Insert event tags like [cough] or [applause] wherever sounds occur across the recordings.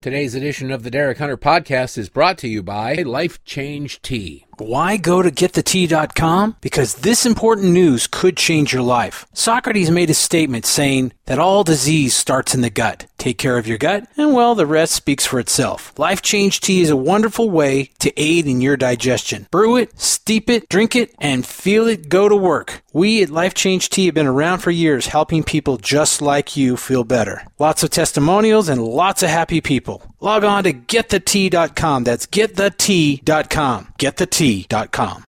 Today's edition of the Derek Hunter podcast is brought to you by Life Change Tea. Why go to getthetea.com? Because this important news could change your life. Socrates made a statement saying that all disease starts in the gut. Take care of your gut, and well, the rest speaks for itself. Life Change Tea is a wonderful way to aid in your digestion. Brew it, steep it, drink it, and feel it go to work. We at Life Change Tea have been around for years helping people just like you feel better. Lots of testimonials and lots of happy people. Log on to getthetea.com. That's getthetea.com. Getthetea.com.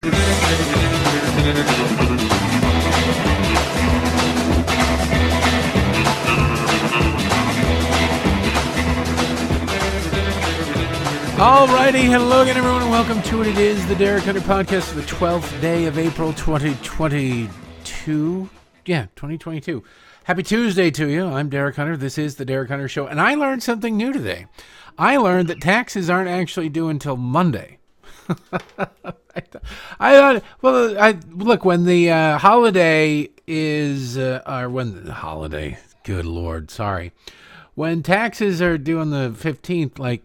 Alrighty, hello again, everyone, and welcome to it. It is the Derek Hunter podcast for the 12th day of April 2022. Yeah, 2022. Happy Tuesday to you. I'm Derek Hunter. This is the Derek Hunter Show, and I learned something new today. I learned that taxes aren't actually due until Monday. [laughs] I thought, well, I look when the uh, holiday is, uh, or when the holiday, good lord, sorry, when taxes are due on the 15th, like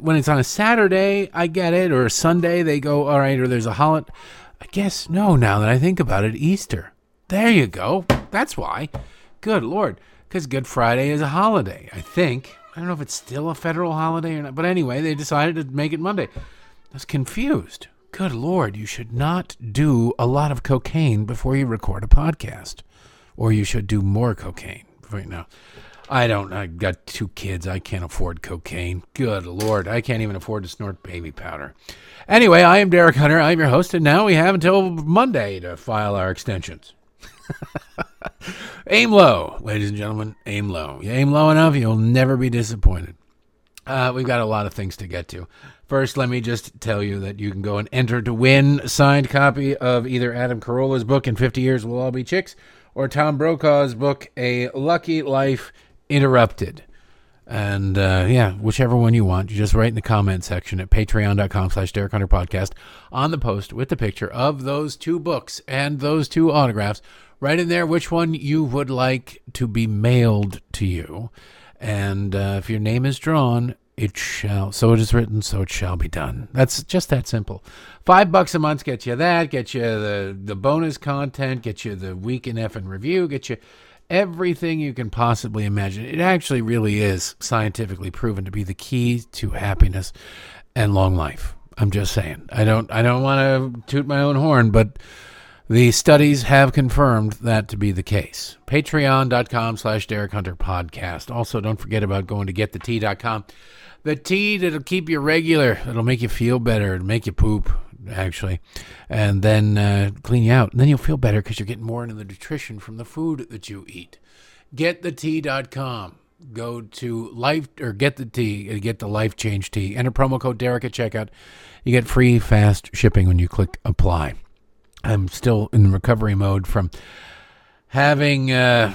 when it's on a Saturday, I get it, or a Sunday, they go, all right, or there's a holiday. I guess no, now that I think about it, Easter. There you go. That's why. Good Lord. Because Good Friday is a holiday, I think. I don't know if it's still a federal holiday or not, but anyway, they decided to make it Monday. Was confused. Good Lord, you should not do a lot of cocaine before you record a podcast. Or you should do more cocaine right now. I don't. I got two kids. I can't afford cocaine. Good Lord. I can't even afford to snort baby powder. Anyway, I am Derek Hunter. I'm your host, and now we have until Monday to file our extensions. [laughs] aim low, ladies and gentlemen. Aim low. You aim low enough, you'll never be disappointed. Uh, we've got a lot of things to get to. First, let me just tell you that you can go and enter to win signed copy of either Adam Carolla's book, In 50 Years We'll All Be Chicks, or Tom Brokaw's book, A Lucky Life Interrupted. And uh, yeah, whichever one you want, you just write in the comment section at patreon.com slash Derek Hunter Podcast on the post with the picture of those two books and those two autographs. Write in there which one you would like to be mailed to you. And uh, if your name is drawn, it shall, so it is written, so it shall be done. That's just that simple. Five bucks a month gets you that, get you the, the bonus content, get you the week in F and review, get you everything you can possibly imagine. It actually really is scientifically proven to be the key to happiness and long life. I'm just saying. I don't I don't want to toot my own horn, but the studies have confirmed that to be the case. Patreon.com slash Derek Hunter podcast. Also, don't forget about going to getthetea.com. The tea that'll keep you regular, it'll make you feel better, it'll make you poop, actually, and then uh, clean you out. And then you'll feel better because you're getting more into the nutrition from the food that you eat. GetTheTea.com. Go to life or get the tea, get the life change tea. Enter promo code Derek at checkout. You get free fast shipping when you click apply. I'm still in recovery mode from having. Uh,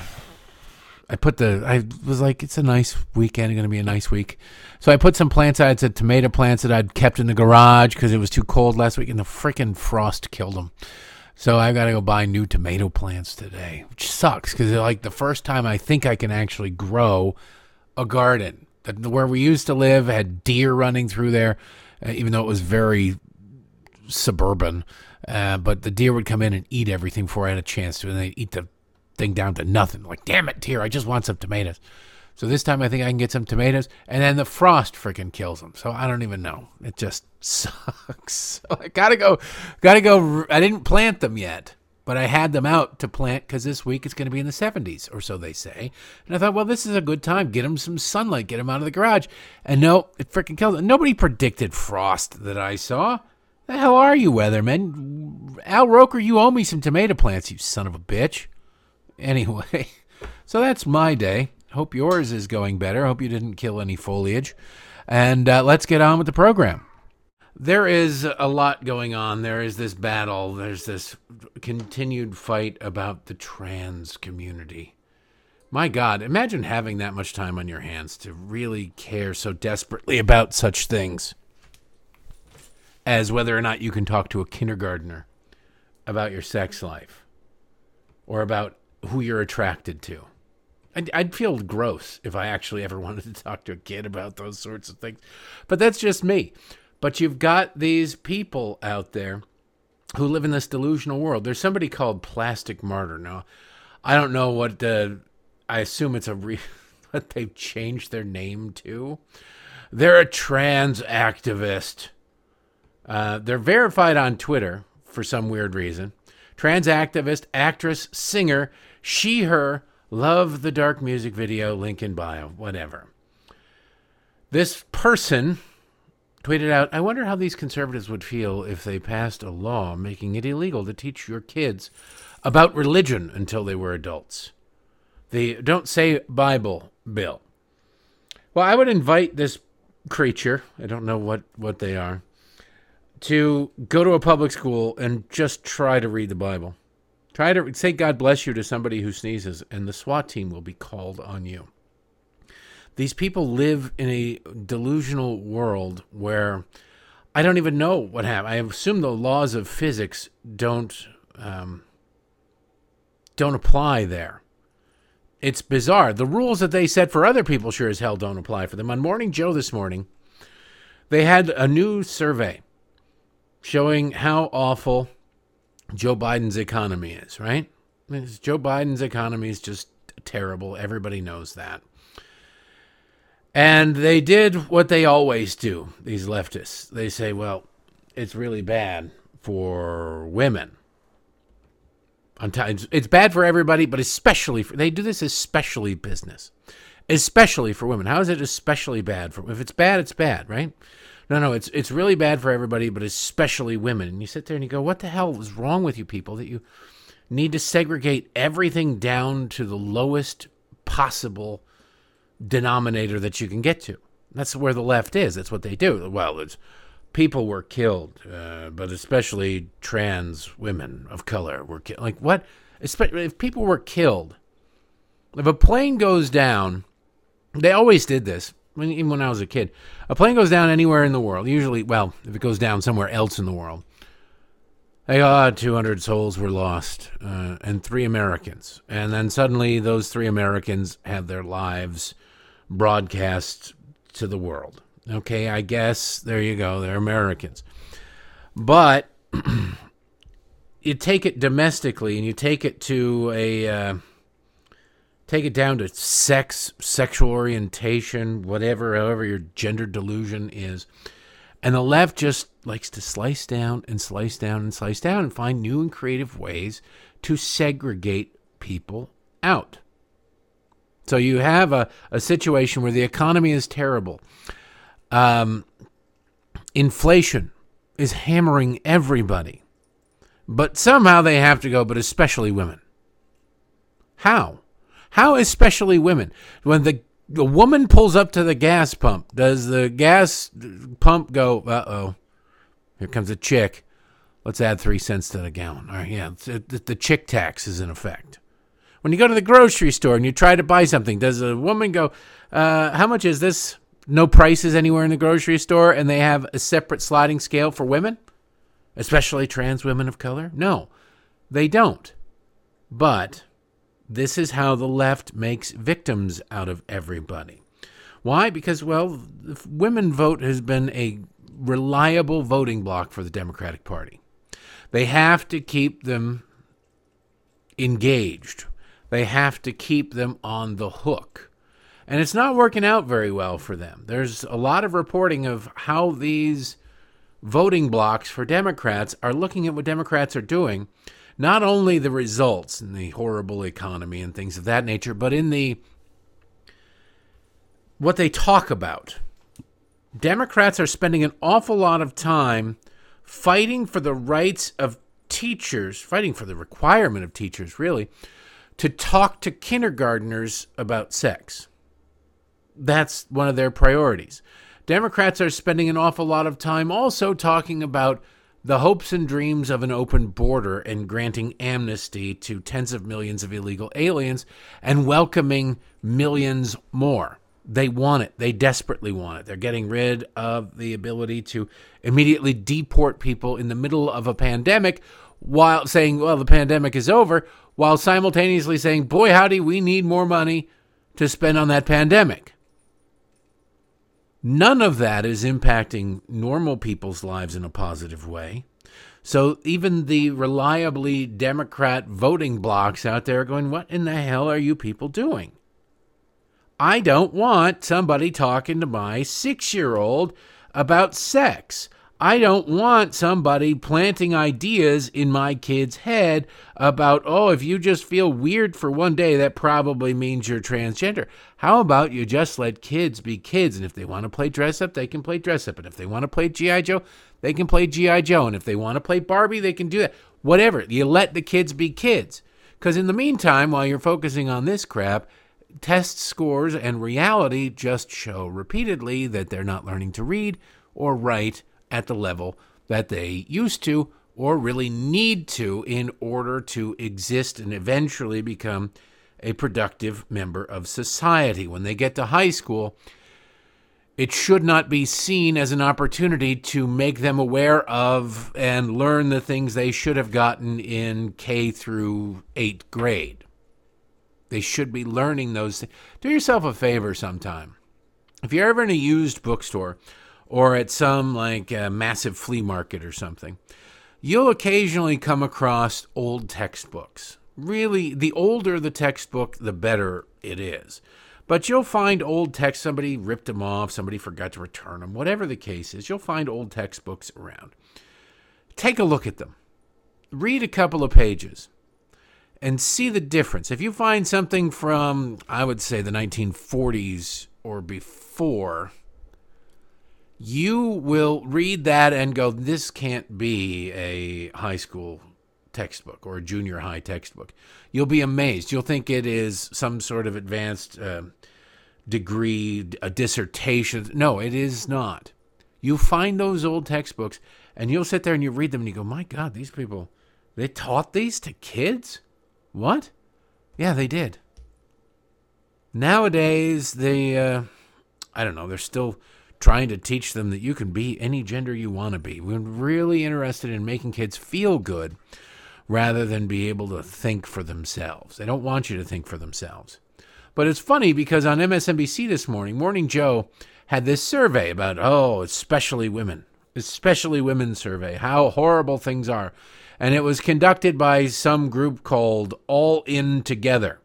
I put the. I was like, it's a nice weekend. it's Going to be a nice week. So I put some plants. I had some tomato plants that I'd kept in the garage because it was too cold last week, and the freaking frost killed them. So I've got to go buy new tomato plants today, which sucks because like the first time I think I can actually grow a garden. Where we used to live had deer running through there, uh, even though it was very suburban. Uh, but the deer would come in and eat everything before I had a chance to, and they'd eat the thing down to nothing. Like, damn it, deer, I just want some tomatoes. So this time I think I can get some tomatoes, and then the frost freaking kills them. So I don't even know. It just [laughs] sucks. So I gotta go, gotta go. I didn't plant them yet, but I had them out to plant because this week it's going to be in the 70s or so they say. And I thought, well, this is a good time. Get them some sunlight. Get them out of the garage. And no, it freaking kills them. Nobody predicted frost that I saw. The hell are you, weatherman? Al Roker, you owe me some tomato plants, you son of a bitch. [laughs] Anyway, so that's my day. Hope yours is going better. Hope you didn't kill any foliage. And uh, let's get on with the program. There is a lot going on. There is this battle. There's this continued fight about the trans community. My God, imagine having that much time on your hands to really care so desperately about such things as whether or not you can talk to a kindergartner about your sex life or about who you're attracted to. I'd, I'd feel gross if I actually ever [laughs] wanted to talk to a kid about those sorts of things. But that's just me. But you've got these people out there who live in this delusional world. There's somebody called Plastic Martyr. Now, I don't know what the. I assume it's a re, [laughs] what they've changed their name to. They're a trans activist. Uh, they're verified on Twitter for some weird reason. Trans activist, actress, singer, she, her, love the dark music video, link in bio, whatever. This person tweeted out I wonder how these conservatives would feel if they passed a law making it illegal to teach your kids about religion until they were adults. The Don't Say Bible bill. Well, I would invite this creature, I don't know what, what they are, to go to a public school and just try to read the Bible. Try to say God bless you to somebody who sneezes, and the SWAT team will be called on you. These people live in a delusional world where I don't even know what happened. I assume the laws of physics don't um, don't apply there. It's bizarre. The rules that they set for other people sure as hell don't apply for them. On Morning Joe this morning, they had a new survey showing how awful Joe Biden's economy is, right? Joe Biden's economy is just terrible. Everybody knows that. And they did what they always do, these leftists. They say, well, it's really bad for women. It's bad for everybody, but especially for, they do this especially business, especially for women. How is it especially bad for, if it's bad, it's bad, right? No, no, it's it's really bad for everybody, but especially women. And you sit there and you go, "What the hell is wrong with you people that you need to segregate everything down to the lowest possible denominator that you can get to?" That's where the left is. That's what they do. Well, it's people were killed, uh, but especially trans women of color were killed. Like what? If people were killed, if a plane goes down, they always did this when, even when I was a kid. A plane goes down anywhere in the world, usually, well, if it goes down somewhere else in the world, they oh, 200 souls were lost uh, and three Americans. And then suddenly those three Americans had their lives broadcast to the world. Okay, I guess there you go, they're Americans. But [clears throat] you take it domestically and you take it to a. Uh, take it down to sex, sexual orientation, whatever, however your gender delusion is. And the left just likes to slice down and slice down and slice down and find new and creative ways to segregate people out. So you have a, a situation where the economy is terrible. Um, inflation is hammering everybody. But somehow they have to go, but especially women. How? How especially women? When the the woman pulls up to the gas pump, does the gas pump go, uh oh, here comes a chick. Let's add three cents to the gallon. All right, yeah, the chick tax is in effect. When you go to the grocery store and you try to buy something, does a woman go, uh, how much is this? No prices anywhere in the grocery store, and they have a separate sliding scale for women, especially trans women of color? No, they don't. But this is how the left makes victims out of everybody. Why? Because, well, the women vote has been a reliable voting block for the Democratic Party. They have to keep them engaged, they have to keep them on the hook. And it's not working out very well for them. There's a lot of reporting of how these voting blocks for Democrats are looking at what Democrats are doing not only the results in the horrible economy and things of that nature, but in the what they talk about. Democrats are spending an awful lot of time fighting for the rights of teachers, fighting for the requirement of teachers, really, to talk to kindergarteners about sex. That's one of their priorities. Democrats are spending an awful lot of time also talking about the hopes and dreams of an open border and granting amnesty to tens of millions of illegal aliens and welcoming millions more. They want it. They desperately want it. They're getting rid of the ability to immediately deport people in the middle of a pandemic while saying, well, the pandemic is over, while simultaneously saying, boy, howdy, we need more money to spend on that pandemic. None of that is impacting normal people's lives in a positive way. So even the reliably Democrat voting blocks out there are going, What in the hell are you people doing? I don't want somebody talking to my six year old about sex. I don't want somebody planting ideas in my kid's head about, oh, if you just feel weird for one day, that probably means you're transgender. How about you just let kids be kids? And if they want to play dress up, they can play dress up. And if they want to play G.I. Joe, they can play G.I. Joe. And if they want to play Barbie, they can do that. Whatever. You let the kids be kids. Because in the meantime, while you're focusing on this crap, test scores and reality just show repeatedly that they're not learning to read or write at the level that they used to or really need to in order to exist and eventually become a productive member of society. When they get to high school, it should not be seen as an opportunity to make them aware of and learn the things they should have gotten in K through 8th grade. They should be learning those things. Do yourself a favor sometime. If you're ever in a used bookstore, or at some like massive flea market or something, you'll occasionally come across old textbooks. Really, the older the textbook, the better it is. But you'll find old text, somebody ripped them off, somebody forgot to return them, whatever the case is, you'll find old textbooks around. Take a look at them. Read a couple of pages and see the difference. If you find something from, I would say, the 1940s or before, you will read that and go, this can't be a high school textbook or a junior high textbook. You'll be amazed. You'll think it is some sort of advanced uh, degree, a dissertation. No, it is not. You find those old textbooks and you'll sit there and you read them and you go, my God, these people, they taught these to kids? What? Yeah, they did. Nowadays, they, uh, I don't know, they're still trying to teach them that you can be any gender you want to be. We're really interested in making kids feel good rather than be able to think for themselves. They don't want you to think for themselves. But it's funny because on MSNBC this morning, Morning Joe had this survey about, oh, especially women, especially women survey, how horrible things are. And it was conducted by some group called All In Together.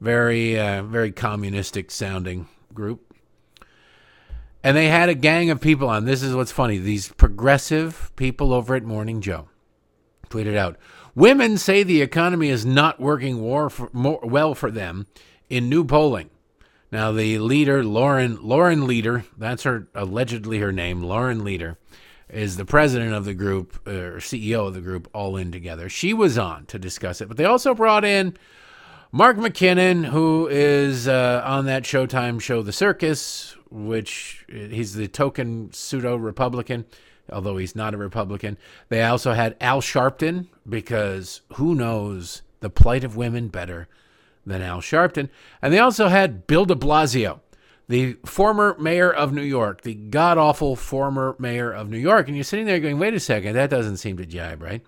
Very, uh, very communistic sounding group. And they had a gang of people on. This is what's funny. These progressive people over at Morning Joe tweeted out Women say the economy is not working for, more, well for them in new polling. Now, the leader, Lauren, Lauren Leader, that's her allegedly her name, Lauren Leader, is the president of the group or CEO of the group, All In Together. She was on to discuss it, but they also brought in Mark McKinnon, who is uh, on that Showtime show, The Circus, which he's the token pseudo Republican, although he's not a Republican. They also had Al Sharpton, because who knows the plight of women better than Al Sharpton. And they also had Bill de Blasio, the former mayor of New York, the god awful former mayor of New York. And you're sitting there going, wait a second, that doesn't seem to jibe, right?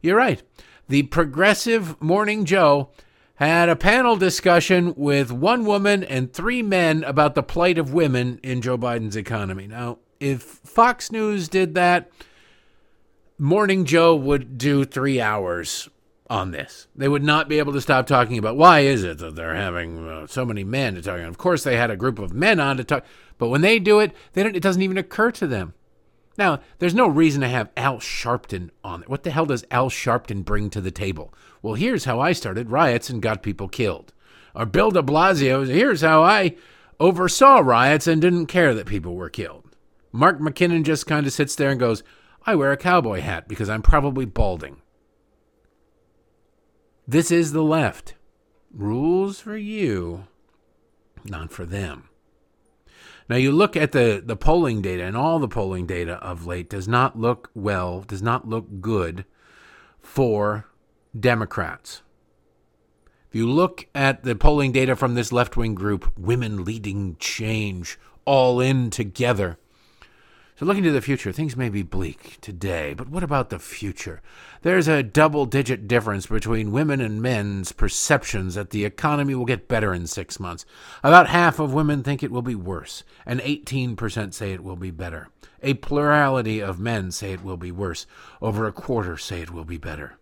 You're right. The progressive Morning Joe had a panel discussion with one woman and three men about the plight of women in Joe Biden's economy. Now, if Fox News did that, Morning Joe would do three hours on this. They would not be able to stop talking about why is it that they're having uh, so many men to talk. And of course, they had a group of men on to talk, but when they do it, they don't, it doesn't even occur to them. Now, there's no reason to have Al Sharpton on. What the hell does Al Sharpton bring to the table? Well, here's how I started riots and got people killed. Or Bill de Blasio, here's how I oversaw riots and didn't care that people were killed. Mark McKinnon just kind of sits there and goes, I wear a cowboy hat because I'm probably balding. This is the left. Rules for you, not for them. Now you look at the, the polling data, and all the polling data of late does not look well, does not look good for Democrats. If you look at the polling data from this left wing group, Women Leading Change, all in together, So, looking to the future, things may be bleak today, but what about the future? There's a double digit difference between women and men's perceptions that the economy will get better in six months. About half of women think it will be worse, and 18% say it will be better. A plurality of men say it will be worse. Over a quarter say it will be better.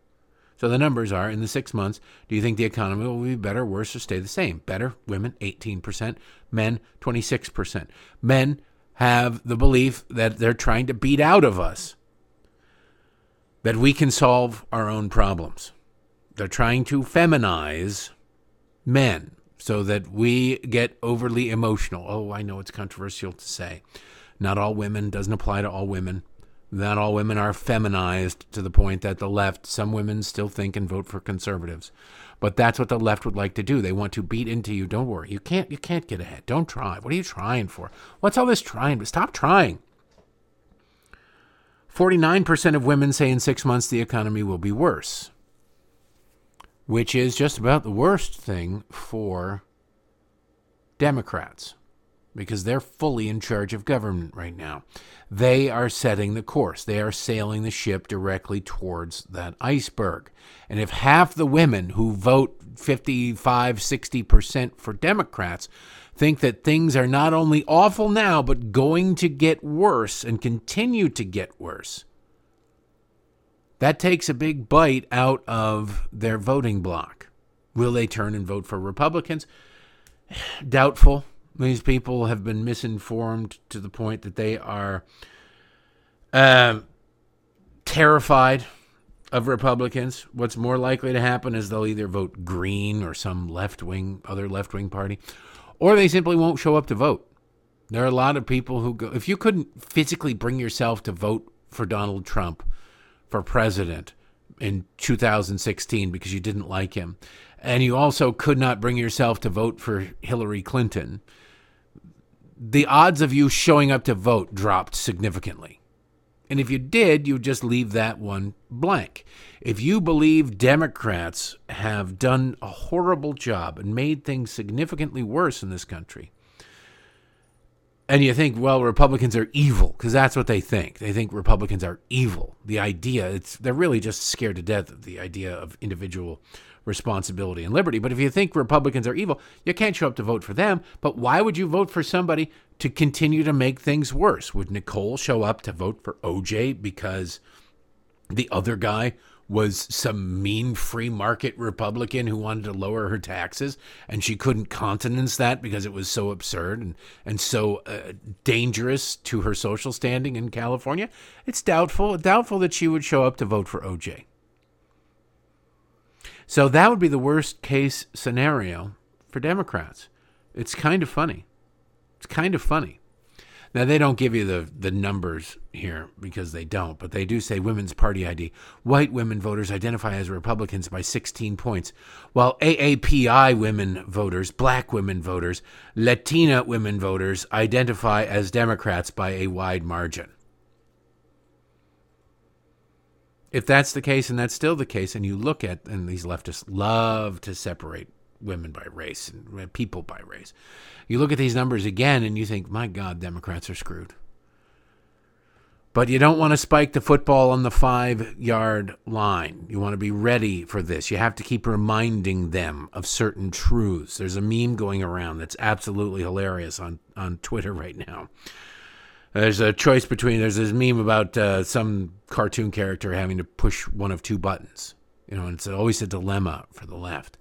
So the numbers are in the six months, do you think the economy will be better, worse, or stay the same? Better, women, 18%, men, 26%. Men have the belief that they're trying to beat out of us, that we can solve our own problems. They're trying to feminize men so that we get overly emotional. Oh, I know it's controversial to say. Not all women, doesn't apply to all women. Not all women are feminized to the point that the left, some women still think and vote for conservatives. But that's what the left would like to do. They want to beat into you. Don't worry. You can't you can't get ahead. Don't try. What are you trying for? What's all this trying? Stop trying. 49% of women say in 6 months the economy will be worse, which is just about the worst thing for Democrats because they're fully in charge of government right now. They are setting the course. They are sailing the ship directly towards that iceberg. And if half the women who vote 55, 60% for Democrats think that things are not only awful now, but going to get worse and continue to get worse, that takes a big bite out of their voting block. Will they turn and vote for Republicans? [sighs] Doubtful. These people have been misinformed to the point that they are uh, terrified of Republicans. What's more likely to happen is they'll either vote Green or some left wing, other left wing party, or they simply won't show up to vote. There are a lot of people who go, if you couldn't physically bring yourself to vote for Donald Trump for president in 2016 because you didn't like him, and you also could not bring yourself to vote for Hillary Clinton the odds of you showing up to vote dropped significantly. And if you did, you just leave that one blank. If you believe Democrats have done a horrible job and made things significantly worse in this country, and you think, well, Republicans are evil because that's what they think. They think Republicans are evil. The idea, it's they're really just scared to death of the idea of individual responsibility and liberty. But if you think Republicans are evil, you can't show up to vote for them. But why would you vote for somebody to continue to make things worse? Would Nicole show up to vote for OJ because the other guy was some mean free market Republican who wanted to lower her taxes, and she couldn't countenance that because it was so absurd and, and so uh, dangerous to her social standing in California. It's doubtful doubtful that she would show up to vote for OJ. So that would be the worst case scenario for Democrats. It's kind of funny. It's kind of funny. Now they don't give you the the numbers here because they don't, but they do say women's party ID. White women voters identify as Republicans by 16 points, while AAPI women voters, black women voters, Latina women voters identify as Democrats by a wide margin. If that's the case and that's still the case, and you look at, and these leftists love to separate women by race and uh, people by race, you look at these numbers again and you think, my God, Democrats are screwed. But you don't want to spike the football on the five yard line. You want to be ready for this. You have to keep reminding them of certain truths. There's a meme going around that's absolutely hilarious on, on Twitter [laughs] right now there's a choice between there's this meme about uh, some cartoon character having to push one of two buttons you know and it's always a dilemma for the left.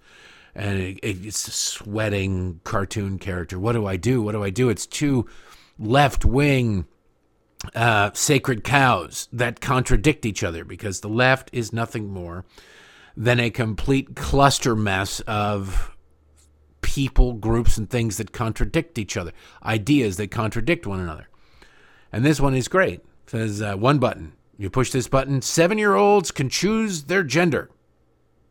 And it, it's a sweating cartoon character. What do i do? What do i do? It's two left wing uh, sacred cows that contradict each other because the left is nothing more than a complete cluster mess of people groups and things that contradict each other ideas that contradict one another and this one is great. It says uh, one button. You push this button, seven year olds can choose their gender.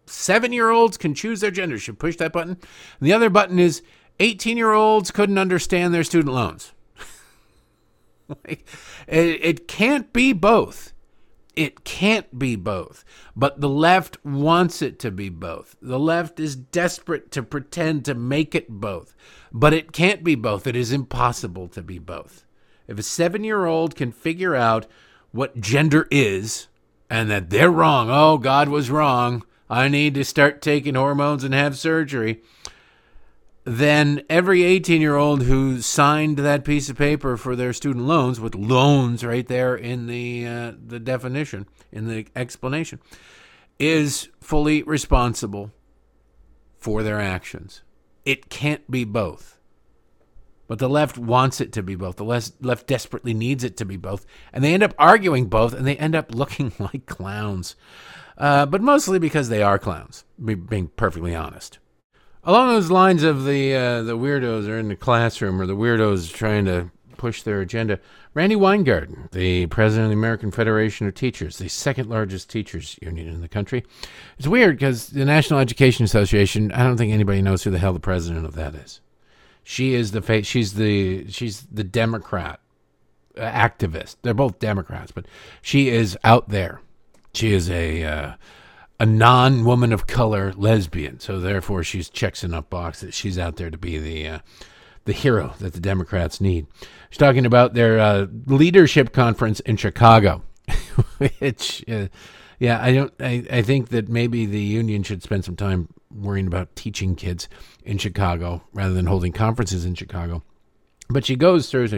Seven year olds can choose their gender. You should push that button. And the other button is 18 year olds couldn't understand their student loans. [laughs] it, it can't be both. It can't be both. But the left wants it to be both. The left is desperate to pretend to make it both. But it can't be both. It is impossible to be both. If a seven year old can figure out what gender is and that they're wrong, oh, God was wrong, I need to start taking hormones and have surgery, then every 18 year old who signed that piece of paper for their student loans, with loans right there in the, uh, the definition, in the explanation, is fully responsible for their actions. It can't be both. But the left wants it to be both. The left desperately needs it to be both. And they end up arguing both, and they end up looking [laughs] like clowns. Uh, but mostly because they are clowns, being perfectly honest. Along those lines of the uh, the weirdos are in the classroom or the weirdos trying to push their agenda, Randi Weingarten, the president of the American Federation of Teachers, the second largest teachers union in the country. It's weird because the National Education Association, I don't think anybody knows who the hell the president of that is. She is the face. She's the she's the Democrat uh, activist. They're both Democrats, but she is out there. She is a uh, a non woman of color lesbian, so therefore she's checks enough boxes. She's out there to be the uh, the hero that the Democrats need. She's talking about their uh, leadership conference in Chicago, [laughs] which, uh, yeah, I don't. I, I think that maybe the union should spend some time worrying about teaching kids in Chicago rather than holding conferences in Chicago. But she goes through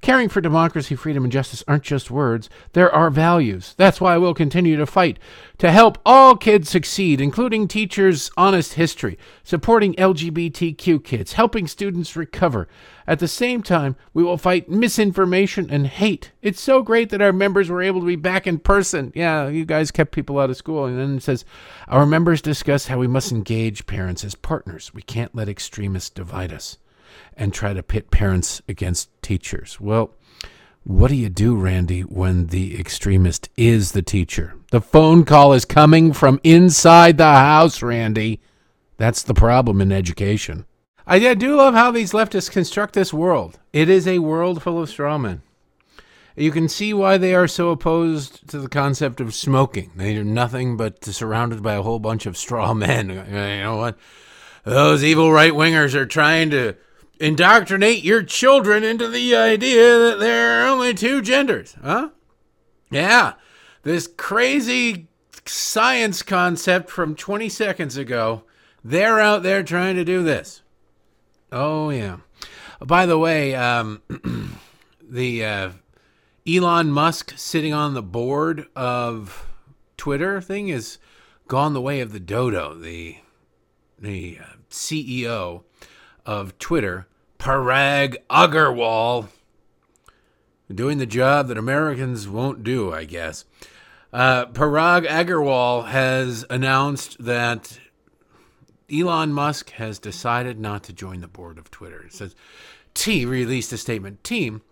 Caring for democracy, freedom, and justice aren't just words, there are values. That's why we'll continue to fight to help all kids succeed, including teachers' honest history, supporting LGBTQ kids, helping students recover. At the same time, we will fight misinformation and hate. It's so great that our members were able to be back in person. Yeah, you guys kept people out of school. And then it says, Our members discuss how we must engage parents as partners. We can't let extremists divide us and try to pit parents against teachers. Well, what do you do, Randi, when the extremist is the teacher? The phone call is coming from inside the house, Randi. That's the problem in education. I do love how these leftists construct this world. It is a world full of strawmen. You can see why they are so opposed to the concept of smoking. They are nothing but surrounded by a whole bunch of straw men. [laughs] You know what? Those evil right wingers are trying to indoctrinate your children into the idea that there are only two genders, huh? Yeah, this crazy science concept from 20 seconds ago, they're out there trying to do this. Oh, yeah. By the way, um, [clears throat] the uh, Elon Musk sitting on the board of Twitter thing is gone the way of the dodo, the, the uh, CEO of Twitter, Parag Agarwal, doing the job that Americans won't do, I guess. Uh, Parag Agarwal has announced that Elon Musk has decided not to join the board of Twitter. It says, T released a statement. Team,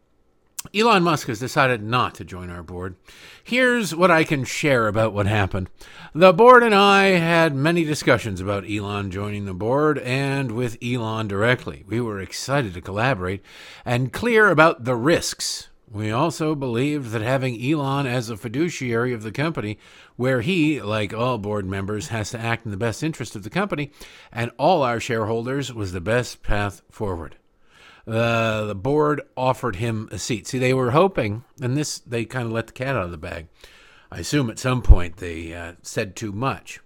Elon Musk has decided not to join our board. Here's what I can share about what happened. The board and I had many discussions about Elon joining the board and with Elon directly. We were excited to collaborate and clear about the risks. We also believed that having Elon as a fiduciary of the company, where he, like all board members, has to act in the best interest of the company and all our shareholders, was the best path forward uh, the board offered him a seat. See, they were hoping, and this they kind of let the cat out of the bag. I assume at some point they uh, said too much.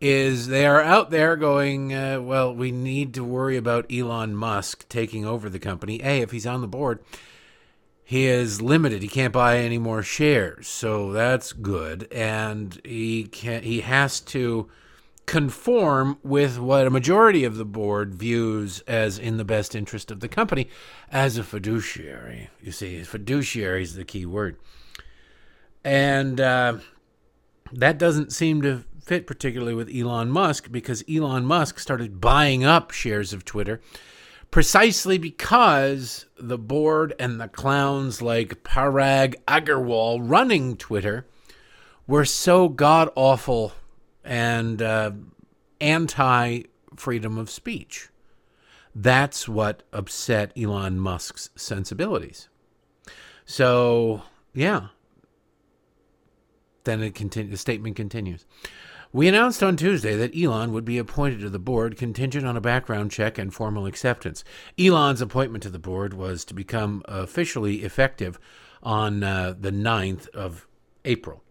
Is they are out there going, uh, well, we need to worry about Elon Musk taking over the company. A, if he's on the board, he is limited. He can't buy any more shares, so that's good. And he can he has to conform with what a majority of the board views as in the best interest of the company as a fiduciary. You see, fiduciary is the key word. And uh, that doesn't seem to fit particularly with Elon Musk because Elon Musk started buying up shares of Twitter precisely because the board and the clowns like Parag Agarwal running Twitter were so god awful and uh, anti freedom of speech. That's what upset Elon Musk's sensibilities. So, yeah. Then it continue, the statement continues. We announced on Tuesday that Elon would be appointed to the board contingent on a background check and formal acceptance. Elon's appointment to the board was to become officially effective on uh, the 9th of April.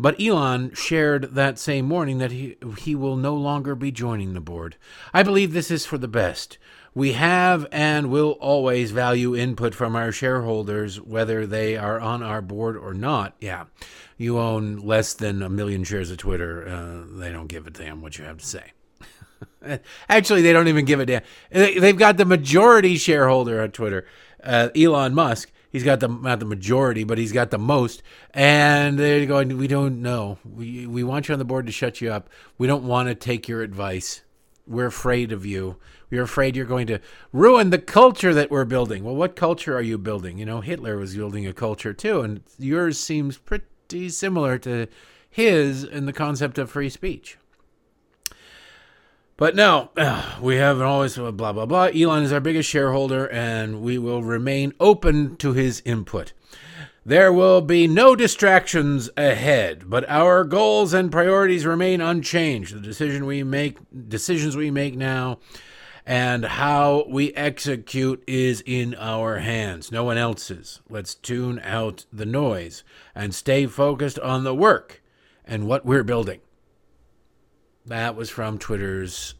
But Elon shared that same morning that he, he will no longer be joining the board. I believe this is for the best. We have and will always value input from our shareholders, whether they are on our board or not. Yeah, you own less than a million shares of Twitter. Uh, they don't give a damn what you have to say. [laughs] Actually, they don't even give a damn. They've got the majority shareholder on Twitter, uh, Elon Musk. He's got the not the majority, but he's got the most. And they're going, we don't know. We we want you on the board to shut you up. We don't want to take your advice. We're afraid of you. We're afraid you're going to ruin the culture that we're building. Well, what culture are you building? You know, Hitler was building a culture too, and yours seems pretty similar to his in the concept of free speech. But no, [sighs] we haven't always uh, blah, blah, blah. Elon is our biggest shareholder, and we will remain open to his input. There will be no distractions ahead, but our goals and priorities remain unchanged. The decision we make, decisions we make now, and how we execute is in our hands, no one else's. Let's tune out the noise and stay focused on the work and what we're building. That was from Twitter's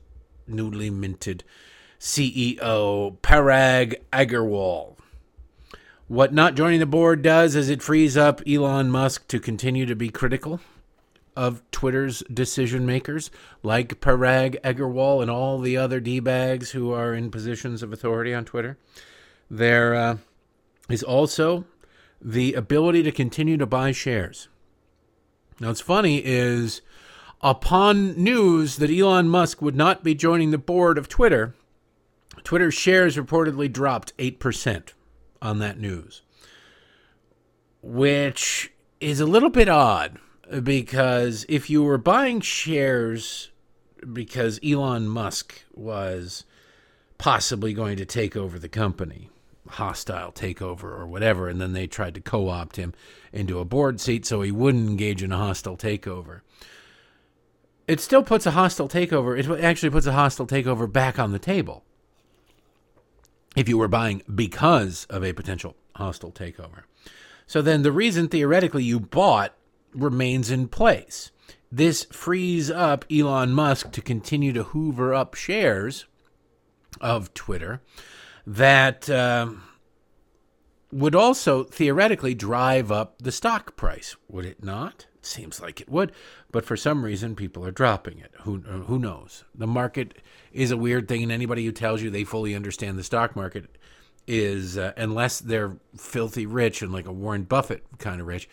newly minted CEO, Parag Agarwal. What not joining the board does is it frees up Elon Musk to continue to be critical of Twitter's decision makers, like Parag Agarwal and all the other D bags who are in positions of authority on Twitter. There uh, is also the ability to continue to buy shares. Now, what's funny is upon news that Elon Musk would not be joining the board of Twitter, Twitter's shares reportedly dropped 8% on that news, which is a little bit odd because if you were buying shares because Elon Musk was possibly going to take over the company, hostile takeover or whatever, and then they tried to co opt him into a board seat so he wouldn't engage in a hostile takeover. It still puts a hostile takeover, it actually puts a hostile takeover back on the table if you were buying because of a potential hostile takeover. So then the reason theoretically you bought remains in place. This frees up Elon Musk to continue to hoover up shares of Twitter that uh, would also theoretically drive up the stock price, would it not? Seems like it would, but for some reason people are dropping it. Who uh, who knows? The market is a weird thing, and anybody who tells you they fully understand the stock market is, uh, unless they're filthy rich and like a Warren Buffett kind of rich,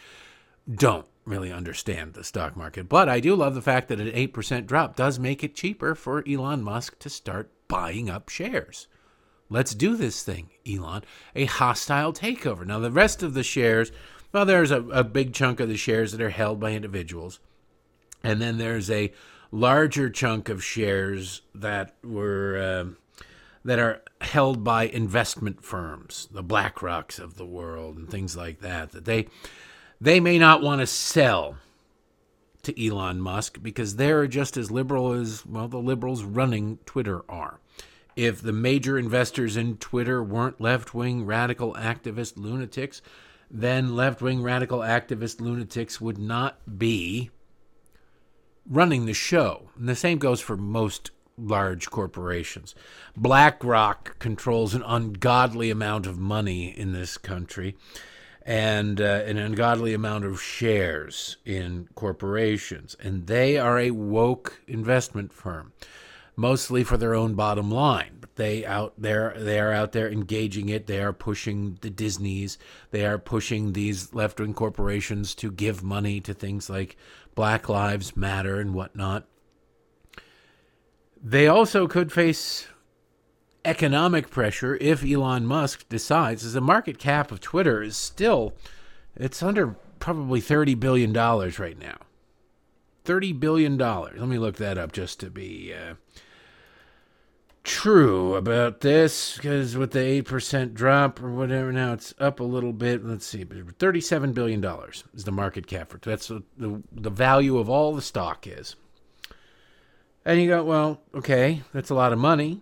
don't really understand the stock market. But I do love the fact that an 8% drop does make it cheaper for Elon Musk to start buying up shares. Let's do this thing, Elon. A hostile takeover. Now, the rest of the shares, well, there's a, a big chunk of the shares that are held by individuals. And then there's a larger chunk of shares that were. Uh, that are held by investment firms, the BlackRocks of the world, and things like that. That they they may not want to sell to Elon Musk because they're just as liberal as, well, the liberals running Twitter are. If the major investors in Twitter weren't left wing radical activist lunatics, then left wing radical activist lunatics would not be running the show. And the same goes for most large corporations. BlackRock controls an ungodly amount of money in this country and uh, an ungodly amount of shares in corporations. And they are a woke investment firm, mostly for their own bottom line. But they out there, they are out there engaging it. They are pushing the Disneys. They are pushing these left wing corporations to give money to things like Black Lives Matter and whatnot. They also could face economic pressure if Elon Musk decides, as the market cap of Twitter is still, it's under probably $30 billion right now. $30 billion. Let me look that up just to be uh, true about this, because with the 8% drop or whatever, now it's up a little bit. Let's see, $37 billion is the market cap for That's what the, the value of all the stock is. And you go, well, okay, that's a lot of money.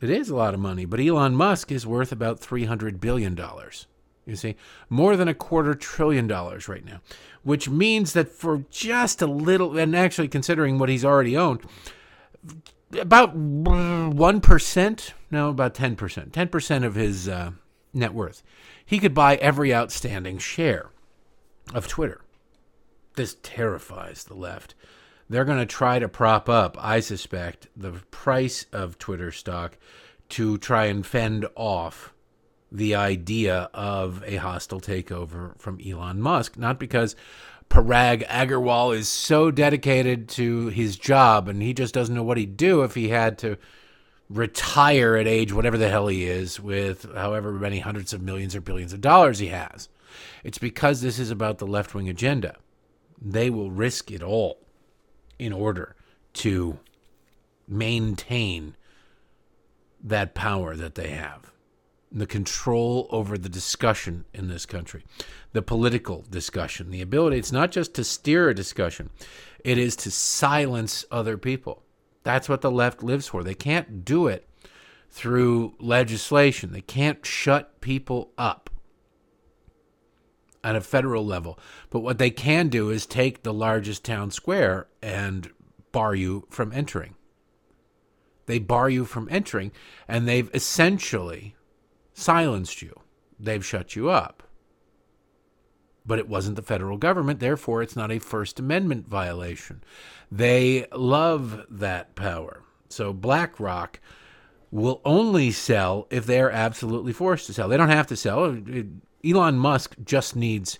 It is a lot of money, but Elon Musk is worth about $300 billion. You see, more than a quarter trillion dollars right now, which means that for just a little, and actually considering what he's already owned, about 1%, no, about 10%, 10% of his uh, net worth, he could buy every outstanding share of Twitter. This terrifies the left. They're going to try to prop up, I suspect, the price of Twitter stock to try and fend off the idea of a hostile takeover from Elon Musk. Not because Parag Agarwal is so dedicated to his job and he just doesn't know what he'd do if he had to retire at age whatever the hell he is with however many hundreds of millions or billions of dollars he has. It's because this is about the left wing agenda. They will risk it all in order to maintain that power that they have, the control over the discussion in this country, the political discussion, the ability. It's not just to steer a discussion, it is to silence other people. That's what the left lives for. They can't do it through legislation, they can't shut people up at a federal level. But what they can do is take the largest town square and bar you from entering. They bar you from entering, and they've essentially silenced you. They've shut you up. But it wasn't the federal government, therefore, it's not a First Amendment violation. They love that power. So BlackRock will only sell if they're absolutely forced to sell. They don't have to sell. Elon Musk just needs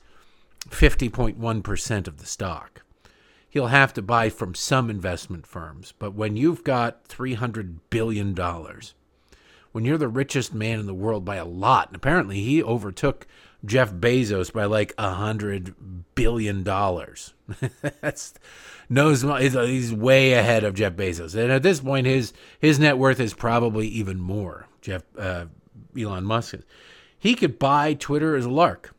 50.1% of the stock. He'll have to buy from some investment firms, but when you've got $300 billion, when you're the richest man in the world by a lot, and apparently he overtook Jeff Bezos by like a hundred billion dollars. [laughs] That's knows he's way ahead of Jeff Bezos, and at this point, his his net worth is probably even more. Jeff uh, Elon Musk. He could buy Twitter as a lark.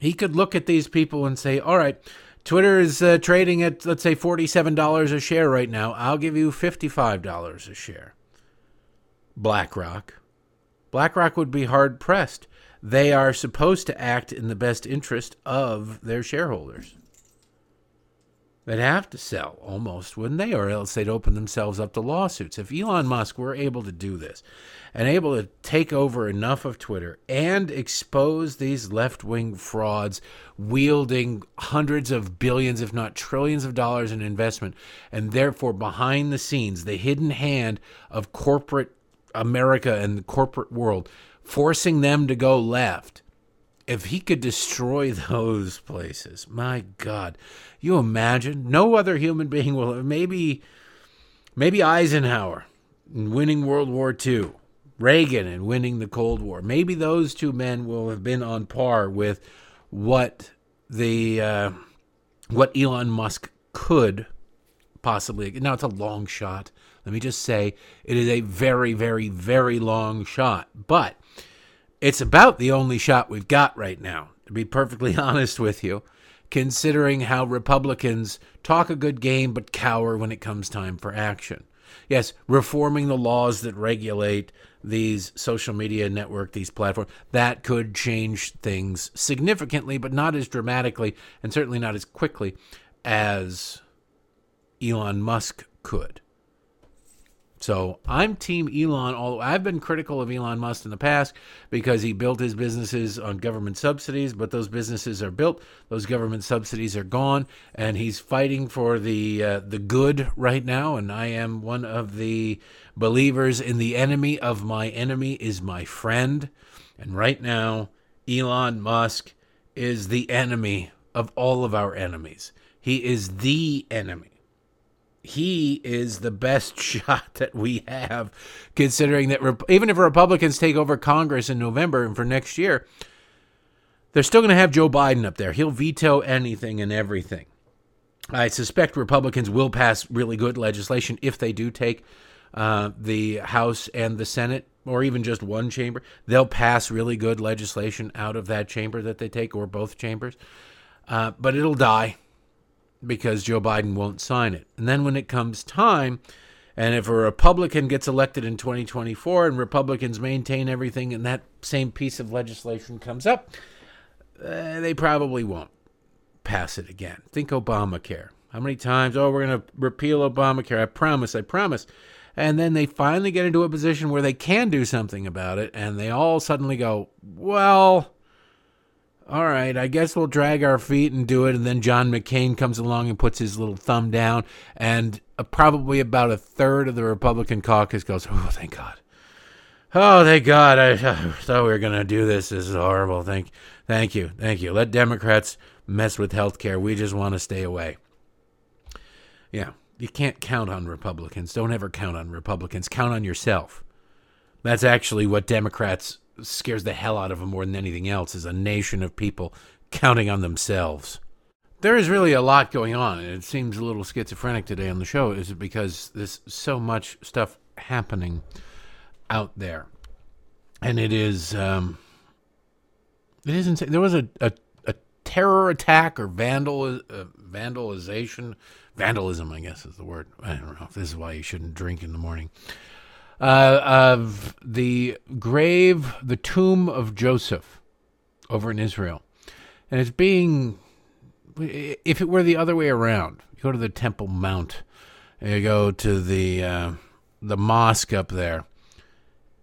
He could look at these people and say, all right, Twitter is uh, trading at, let's say, $47 a share right now. I'll give you $55 a share. BlackRock. BlackRock would be hard pressed. They are supposed to act in the best interest of their shareholders. They'd have to sell almost, wouldn't they? Or else they'd open themselves up to lawsuits. If Elon Musk were able to do this and able to take over enough of Twitter and expose these left wing frauds wielding hundreds of billions, if not trillions of dollars in investment, and therefore behind the scenes, the hidden hand of corporate America and the corporate world, forcing them to go left if he could destroy [laughs] those places, my God, you imagine? No other human being will. Maybe, maybe Eisenhower winning World War II, Reagan in winning the Cold War. Maybe those two men will have been on par with what the uh, what Elon Musk could possibly. Now it's a long shot. Let me just say it is a very, very, very long shot, but it's about the only shot we've got right now, to be perfectly [laughs] honest with you, considering how Republicans talk a good game but cower when it comes time for action. Yes, reforming the laws that regulate these social media network, these platforms, that could change things significantly, but not as dramatically and certainly not as quickly as Elon Musk could. So I'm Team Elon. Although I've been critical of Elon Musk in the past because he built his businesses on government subsidies, but those businesses are built, those government subsidies are gone, and he's fighting for the uh, the good right now. And I am one of the believers in the enemy of my enemy is my friend. And right now, Elon Musk is the enemy of all of our enemies. He is the enemy he is the best [laughs] shot that we have, considering that even if Republicans take over Congress in November and for next year, they're still going to have Joe Biden up there. He'll veto anything and everything. I suspect Republicans will pass really good legislation if they do take uh, the House and the Senate, or even just one chamber. They'll pass really good legislation out of that chamber that they take, or both chambers. Uh, but it'll die because Joe Biden won't sign it. And then when it comes time, and if a Republican gets elected in 2024 and Republicans maintain everything and that same piece of legislation comes up, uh, they probably won't pass it again. Think Obamacare. How many times, oh, we're going to repeal Obamacare. I promise, I promise. And then they finally get into a position where they can do something about it, and they all suddenly go, well, all right, I guess we'll drag our feet and do it. And then John McCain comes along and puts his little thumb down, and uh, probably about a third of the Republican caucus goes, oh, thank God. Oh, thank God. I, I thought we were going to do this. This is horrible. Thank, thank you. Thank you. Let Democrats mess with health care. We just want to stay away. Yeah, you can't count on Republicans. Don't ever count on Republicans. Count on yourself. That's actually what Democrats scares the hell out of them more than anything else is a nation of people counting on themselves. There is really a lot going on, and it seems a little schizophrenic today on the show. Is it because there's so much stuff happening out there, and it is um, it is insane. There was a, a, a terror attack or vandal uh, vandalization, vandalism, I guess is the word. I don't know if this is why you shouldn't drink in the morning uh, of the grave, the tomb of Joseph over in Israel. And it's being, if it were the other way around, you go to the Temple Mount, you go to the, uh, the mosque up there,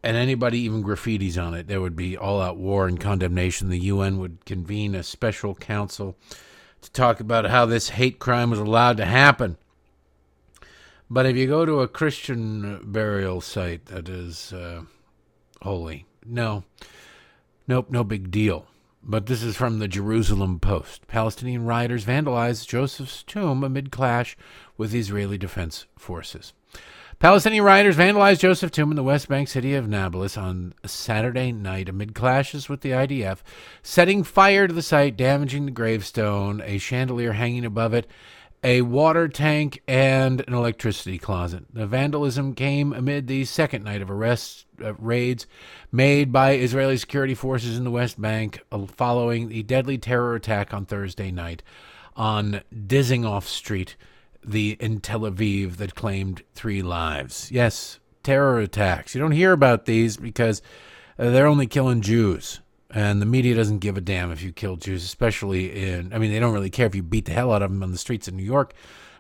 and anybody even graffitis on it, there would be all out war and condemnation. The UN would convene a special council to talk about how this hate crime was allowed to happen. But if you go to a Christian burial site that is uh, holy, no, nope, no big deal. But this is from the Jerusalem Post. Palestinian rioters vandalized Joseph's tomb amid clash with Israeli defense forces. Palestinian rioters vandalized Joseph's tomb in the West Bank city of Nablus on Saturday night amid clashes with the IDF, setting fire to the site, damaging the gravestone, a chandelier hanging above it, a water tank, and an electricity closet. The vandalism came amid the second night of arrests, uh, raids made by Israeli security forces in the West Bank uh, following the deadly terror attack on Thursday night on Dizengoff Street the, in Tel Aviv that claimed three lives. Yes, terror attacks. You don't hear about these because uh, they're only killing Jews and the media doesn't give a damn if you kill Jews, especially in. I mean, they don't really care if you beat the hell out of them on the streets of New York,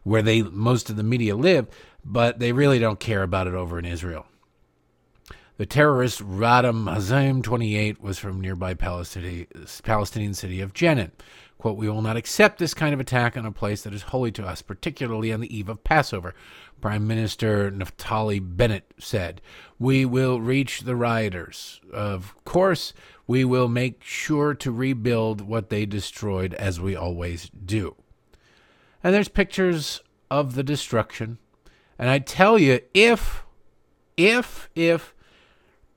where they most of the media live, but they really don't care about it over in Israel. The terrorist Radam Hazim, 28, was from nearby Palestinian city of Jenin. Quote, We will not accept this kind of attack on a place that is holy to us, particularly on the eve of Passover. Prime Minister Naftali Bennett said, We will reach the rioters. Of course, we will make sure to rebuild what they destroyed as we always do. And there's pictures of the destruction. And I tell you, if, if, if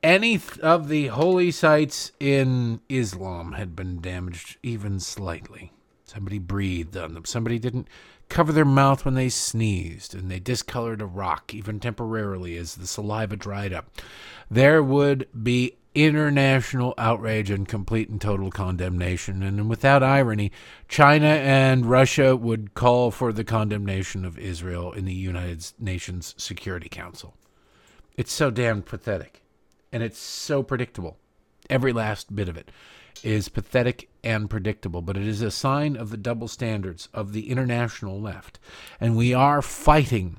any of the holy sites in Islam had been damaged even slightly, somebody breathed on them, somebody didn't cover their mouth when they sneezed, and they discolored a rock, even temporarily, as the saliva dried up, there would be international outrage and complete and total condemnation. And without irony, China and Russia would call for the condemnation of Israel in the United Nations Security Council. It's so damn pathetic. And it's so predictable. Every last bit of it is pathetic and predictable, but it is a sign of the double standards of the international left. And we are fighting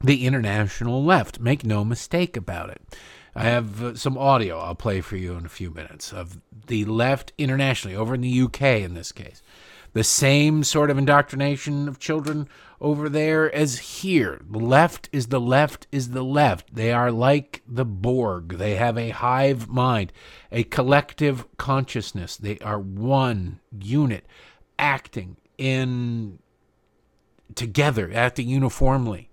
the international left. Make no mistake about it. I have uh, some audio I'll play for you in a few minutes of the left internationally, over in the UK in this case. The same sort of indoctrination of children over there as here. The left is the left is the left. They are like the Borg. They have a hive mind, a collective consciousness. They are one unit acting in together, acting uniformly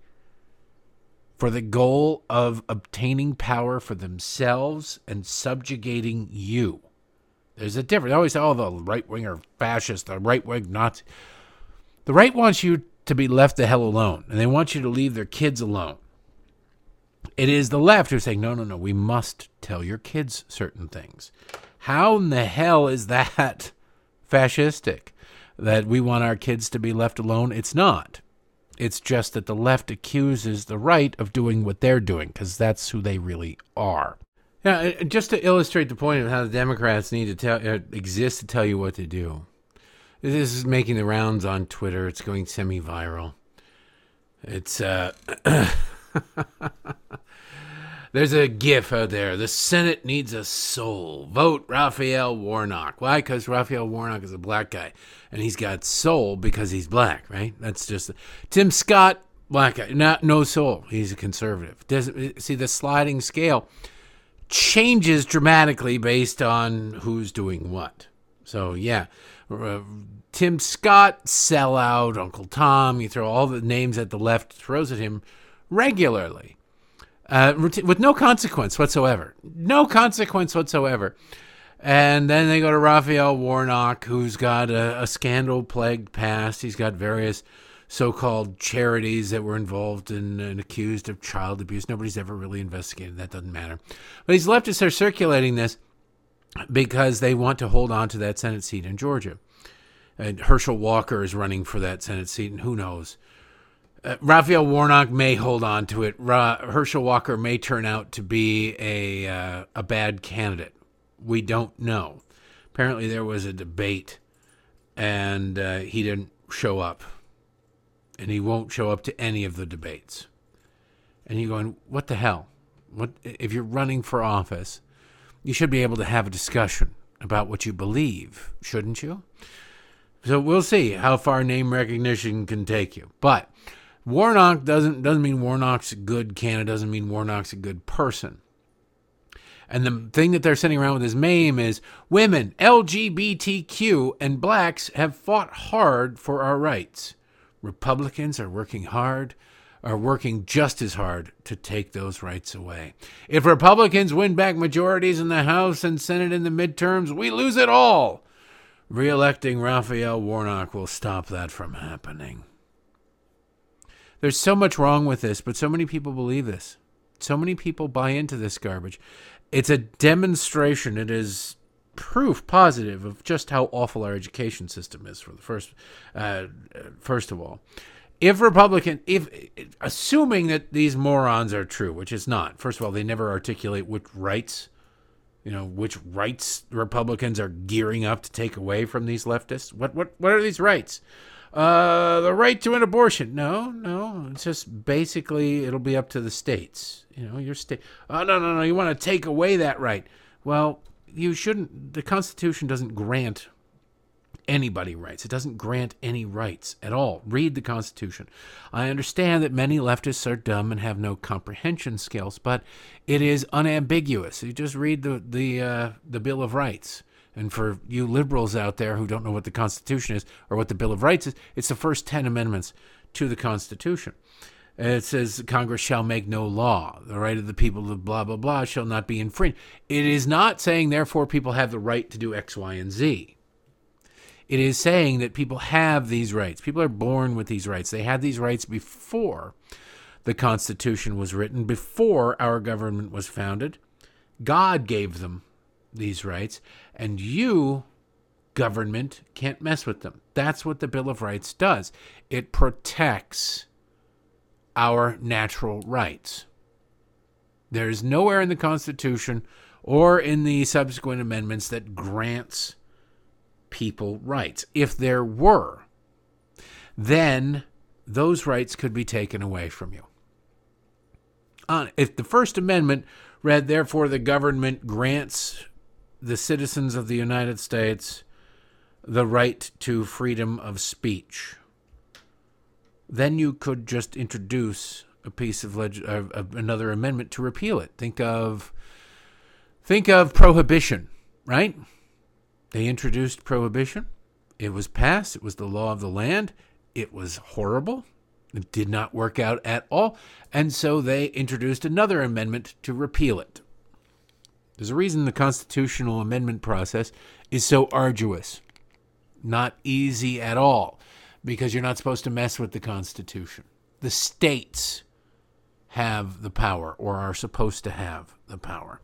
for the goal of obtaining power for themselves and subjugating you. There's a difference. They always say, oh, the right wing are fascist, the right wing Nazi. The right wants you to be left the hell alone, and they want you to leave their kids alone. It is the left who's saying, no, no, no, we must tell your kids certain things. How in the hell is that [laughs] fascistic? that we want our kids to be left alone. It's not. It's just that the left accuses the right of doing what they're doing because that's who they really are. Yeah, just to illustrate the point of how the Democrats need to tell, uh, exist to tell you what to do. This is making the rounds on Twitter. It's going semi-viral. It's uh [clears throat] There's a gif out there. The Senate needs a soul. Vote Raphael Warnock. Why? Because Raphael Warnock is a black guy, and he's got soul because he's black, right? That's just Tim Scott, black guy, not no soul. He's a conservative. Doesn't see the sliding scale changes dramatically based on who's doing what. So yeah, uh, Tim Scott, sellout, Uncle Tom. You throw all the names that the left throws at him regularly uh, with no consequence whatsoever. No consequence whatsoever. And then they go to Raphael Warnock, who's got a, a scandal plagued past. He's got various so called charities that were involved in and accused of child abuse. Nobody's ever really investigated. That doesn't matter. But these leftists are circulating this because they want to hold on to that Senate seat in Georgia. And Herschel Walker is running for that Senate seat, and who knows? Uh, Raphael Warnock may hold on to it. Ra- Herschel Walker may turn out to be a uh, a bad candidate. We don't know. Apparently, there was a debate, and uh, he didn't show up, and he won't show up to any of the debates. And you're going, what the hell? What if you're running for office? You should be able to have a discussion about what you believe, shouldn't you? So we'll see how far name recognition can take you, but Warnock doesn't doesn't mean Warnock's a good candidate, doesn't mean Warnock's a good person. And the thing that they're sending around with his meme is women, LGBTQ, and blacks have fought hard for our rights. Republicans are working hard, are working just as hard to take those rights away. If Republicans win back majorities in the House and Senate in the midterms, we lose it all. Reelecting Raphael Warnock will stop that from happening. There's so much wrong with this, but so many people believe this. So many people buy into this garbage. It's a demonstration. It is proof positive of just how awful our education system is. For the first, uh, first of all, if Republican, if assuming that these morons are true, which is not. First of all, they never articulate which rights, you know, which rights Republicans are gearing up to take away from these leftists. What what what are these rights? Uh, the right to an abortion. No, no. It's just basically it'll be up to the states. You know, your state. Oh, no, no, no. You want to take away that right. Well, you shouldn't. The Constitution doesn't grant anybody rights. It doesn't grant any rights at all. Read the Constitution. I understand that many leftists are dumb and have no comprehension skills, but it is unambiguous. You just read the the uh, the Bill of Rights. And for you liberals out there who don't know what the Constitution is or what the Bill of Rights is, it's the first 10 amendments to the Constitution. It says Congress shall make no law. The right of the people to blah, blah, blah shall not be infringed. It is not saying, therefore, people have the right to do X, Y, and Z. It is saying that people have these rights. People are born with these rights. They had these rights before the Constitution was written, before our government was founded. God gave them these rights, and you, government, can't mess with them. That's what the Bill of Rights does. It protects our natural rights. There is nowhere in the Constitution or in the subsequent amendments that grants people rights. If there were, then those rights could be taken away from you. Uh, if the First Amendment read, therefore, the government grants the citizens of the United States the right to freedom of speech. Then you could just introduce a piece of, leg- uh, another amendment to repeal it. Think of think of prohibition, right? They introduced prohibition. It was passed. It was the law of the land. It was horrible. It did not work out at all. And so they introduced another amendment to repeal it. There's a reason the constitutional amendment process is so arduous, not easy at all, because you're not supposed to mess with the Constitution. The states have the power, or are supposed to have the power.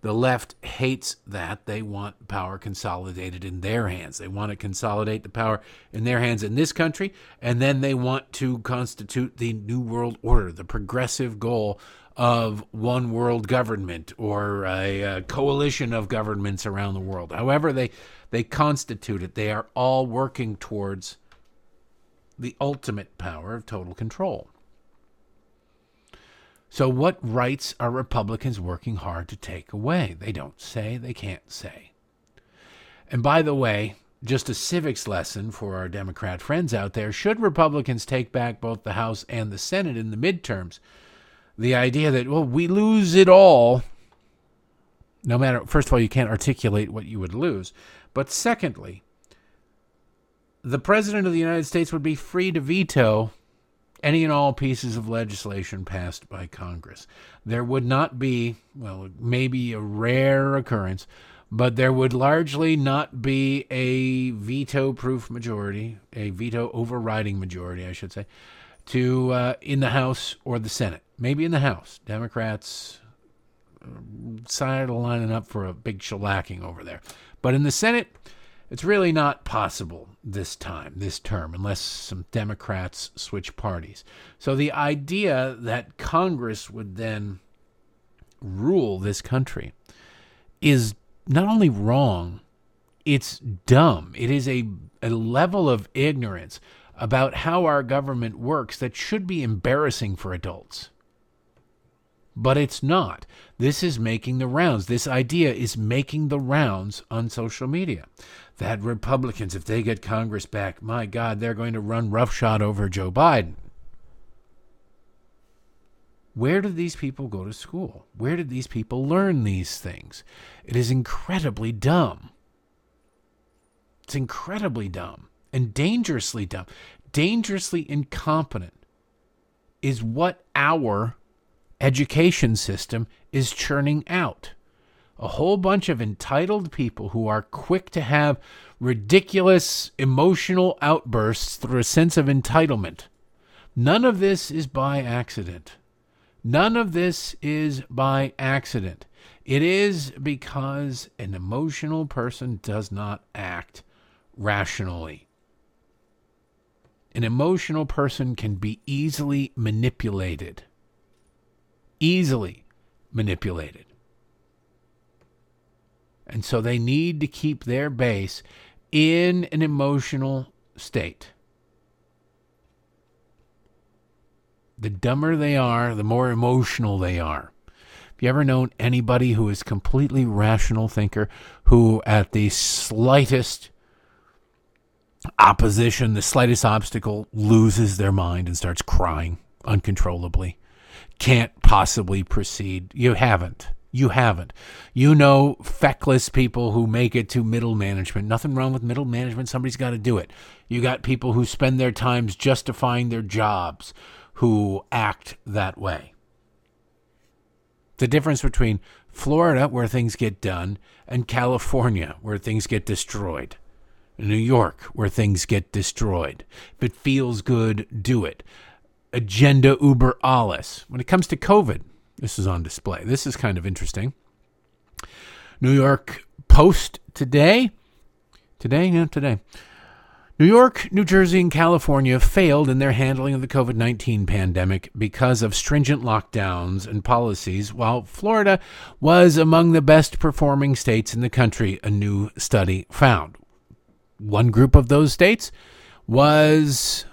The left hates that. They want power consolidated in their hands. They want to consolidate the power in their hands in this country, and then they want to constitute the New World Order, the progressive goal of one world government or a, a coalition of governments around the world. However, they, they constitute it, they are all working towards the ultimate power of total control. So, what rights are Republicans working hard to take away? They don't say, they can't say. And by the way, just a civics lesson for our Democrat friends out there should Republicans take back both the House and the Senate in the midterms, the idea that, well, we lose it all, no matter, first of all, you can't articulate what you would lose. But secondly, the President of the United States would be free to veto any and all pieces of legislation passed by Congress. There would not be, well, maybe a rare occurrence, but there would largely not be a veto proof majority, a veto overriding majority, I should say, to uh, in the House or the Senate. Maybe in the House. Democrats uh, side lining up for a big shellacking over there. But in the Senate, it's really not possible this time, this term, unless some Democrats switch parties. So the idea that Congress would then rule this country is not only wrong, it's dumb. It is a, a level of ignorance about how our government works that should be embarrassing for adults. But it's not. This is making the rounds. This idea is making the rounds on social media that Republicans, if they get Congress back, my God, they're going to run roughshod over Joe Biden. Where did these people go to school? Where did these people learn these things? It is incredibly dumb. It's incredibly dumb and dangerously dumb. Dangerously incompetent is what our education system is churning out a whole bunch of entitled people who are quick to have ridiculous emotional outbursts through a sense of entitlement. None of this is by accident. None of this is by accident. It is because an emotional person does not act rationally. An emotional person can be easily manipulated. Easily manipulated. And so they need to keep their base in an emotional state. The dumber they are, the more emotional they are. Have you ever known anybody who is completely rational thinker who at the slightest opposition, the slightest obstacle loses their mind and starts crying uncontrollably? Can't possibly proceed. You haven't. You haven't. You know feckless people who make it to middle management. Nothing wrong with middle management. Somebody's got to do it. You got people who spend their times justifying their jobs who act that way. The difference between Florida, where things get done, and California, where things get destroyed. New York, where things get destroyed. If it feels good, do it. Agenda uber alles. When it comes to COVID, this is on display. This is kind of interesting. New York Post today. Today? Yeah, today. New York, New Jersey, and California failed in their handling of the COVID 19 pandemic because of stringent lockdowns and policies, while Florida was among the best performing states in the country, a new study found. One group of those states was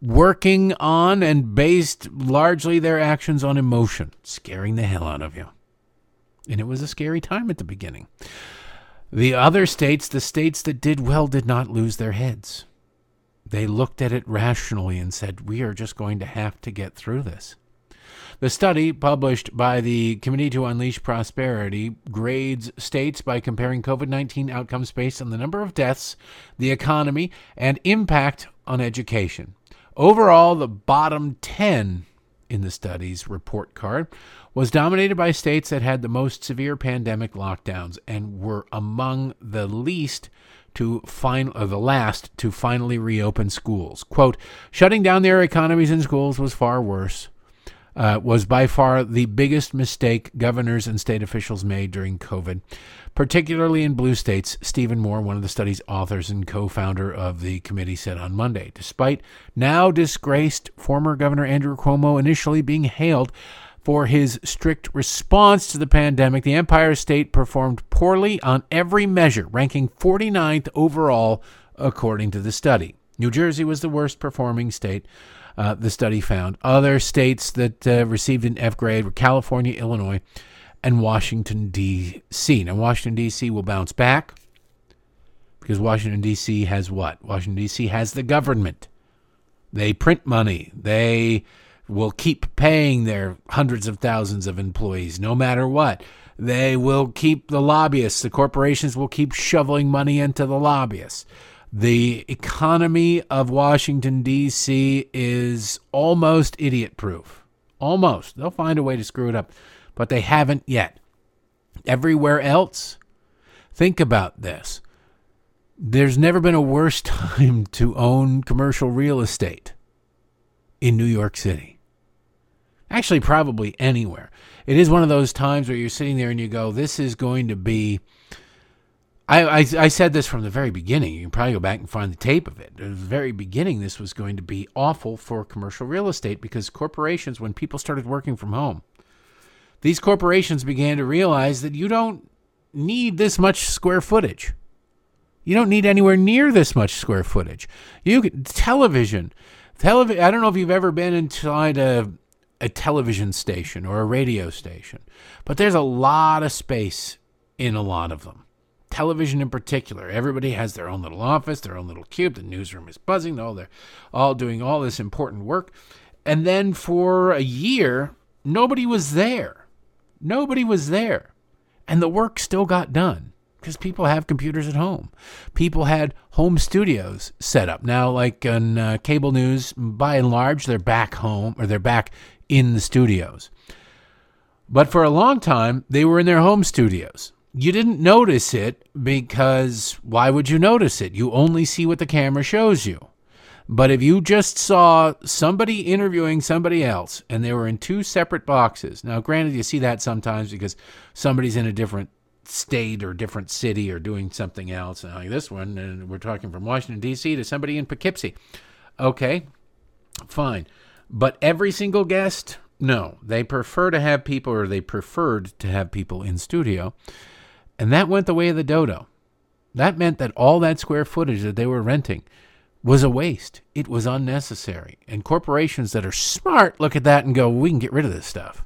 working on and based largely their actions on emotion, scaring the hell out of you. And it was a scary time at the beginning. The other states, the states that did well, did not lose their heads. They looked at it rationally and said, We are just going to have to get through this. The study, published by the Committee to Unleash Prosperity, grades states by comparing COVID 19 outcomes based on the number of deaths, the economy, and impact on education. Overall, the bottom 10 in the study's report card was dominated by states that had the most severe pandemic lockdowns and were among the least to fin- or the last to finally reopen schools. Quote, shutting down their economies and schools was far worse. Uh, was by far the biggest mistake governors and state officials made during COVID, particularly in blue states. Stephen Moore, one of the study's authors and co founder of the committee, said on Monday. Despite now disgraced former Governor Andrew Cuomo initially being hailed for his strict response to the pandemic, the Empire State performed poorly on every measure, ranking 49th overall, according to the study. New Jersey was the worst performing state, uh, the study found. Other states that uh, received an F grade were California, Illinois, and Washington, D.C. Now, Washington, D.C. will bounce back because Washington, D.C. has what? Washington, D.C. has the government. They print money. They will keep paying their hundreds of thousands of employees no matter what. They will keep the lobbyists, the corporations will keep shoveling money into the lobbyists. The economy of Washington, D.C. is almost idiot proof. Almost. They'll find a way to screw it up, but they haven't yet. Everywhere else, think about this. There's never been a worse [laughs] time to own commercial real estate in New York City actually probably anywhere. It is one of those times where you're sitting there and you go, "This is going to be." I, I, I said this from the very beginning. You can probably go back and find the tape of it. At the very beginning, this was going to be awful for commercial real estate because corporations, when people started working from home, these corporations began to realize that you don't need this much square footage. You don't need anywhere near this much square footage. You television, television. I don't know if you've ever been inside a a television station or a radio station. But there's a lot of space in a lot of them. Television in particular, everybody has their own little office, their own little cube. The newsroom is buzzing. All they're all doing all this important work. And then for a year, nobody was there. Nobody was there. And the work still got done because people have computers at home. People had home studios set up. Now, like on uh, cable news, by and large, they're back home or they're back in the studios. But for a long time, they were in their home studios. You didn't notice it because why would you notice it? You only see what the camera shows you. But if you just saw somebody interviewing somebody else and they were in two separate boxes, now granted, you see that sometimes because somebody's in a different state or different city or doing something else. Like this one, and we're talking from Washington, D.C. to somebody in Poughkeepsie. Okay, fine. But every single guest, no. They prefer to have people, or they preferred to have people in studio. And that went the way of the dodo. That meant that all that square footage that they were renting was a waste. It was unnecessary. And corporations that are smart look at that and go, we can get rid of this stuff.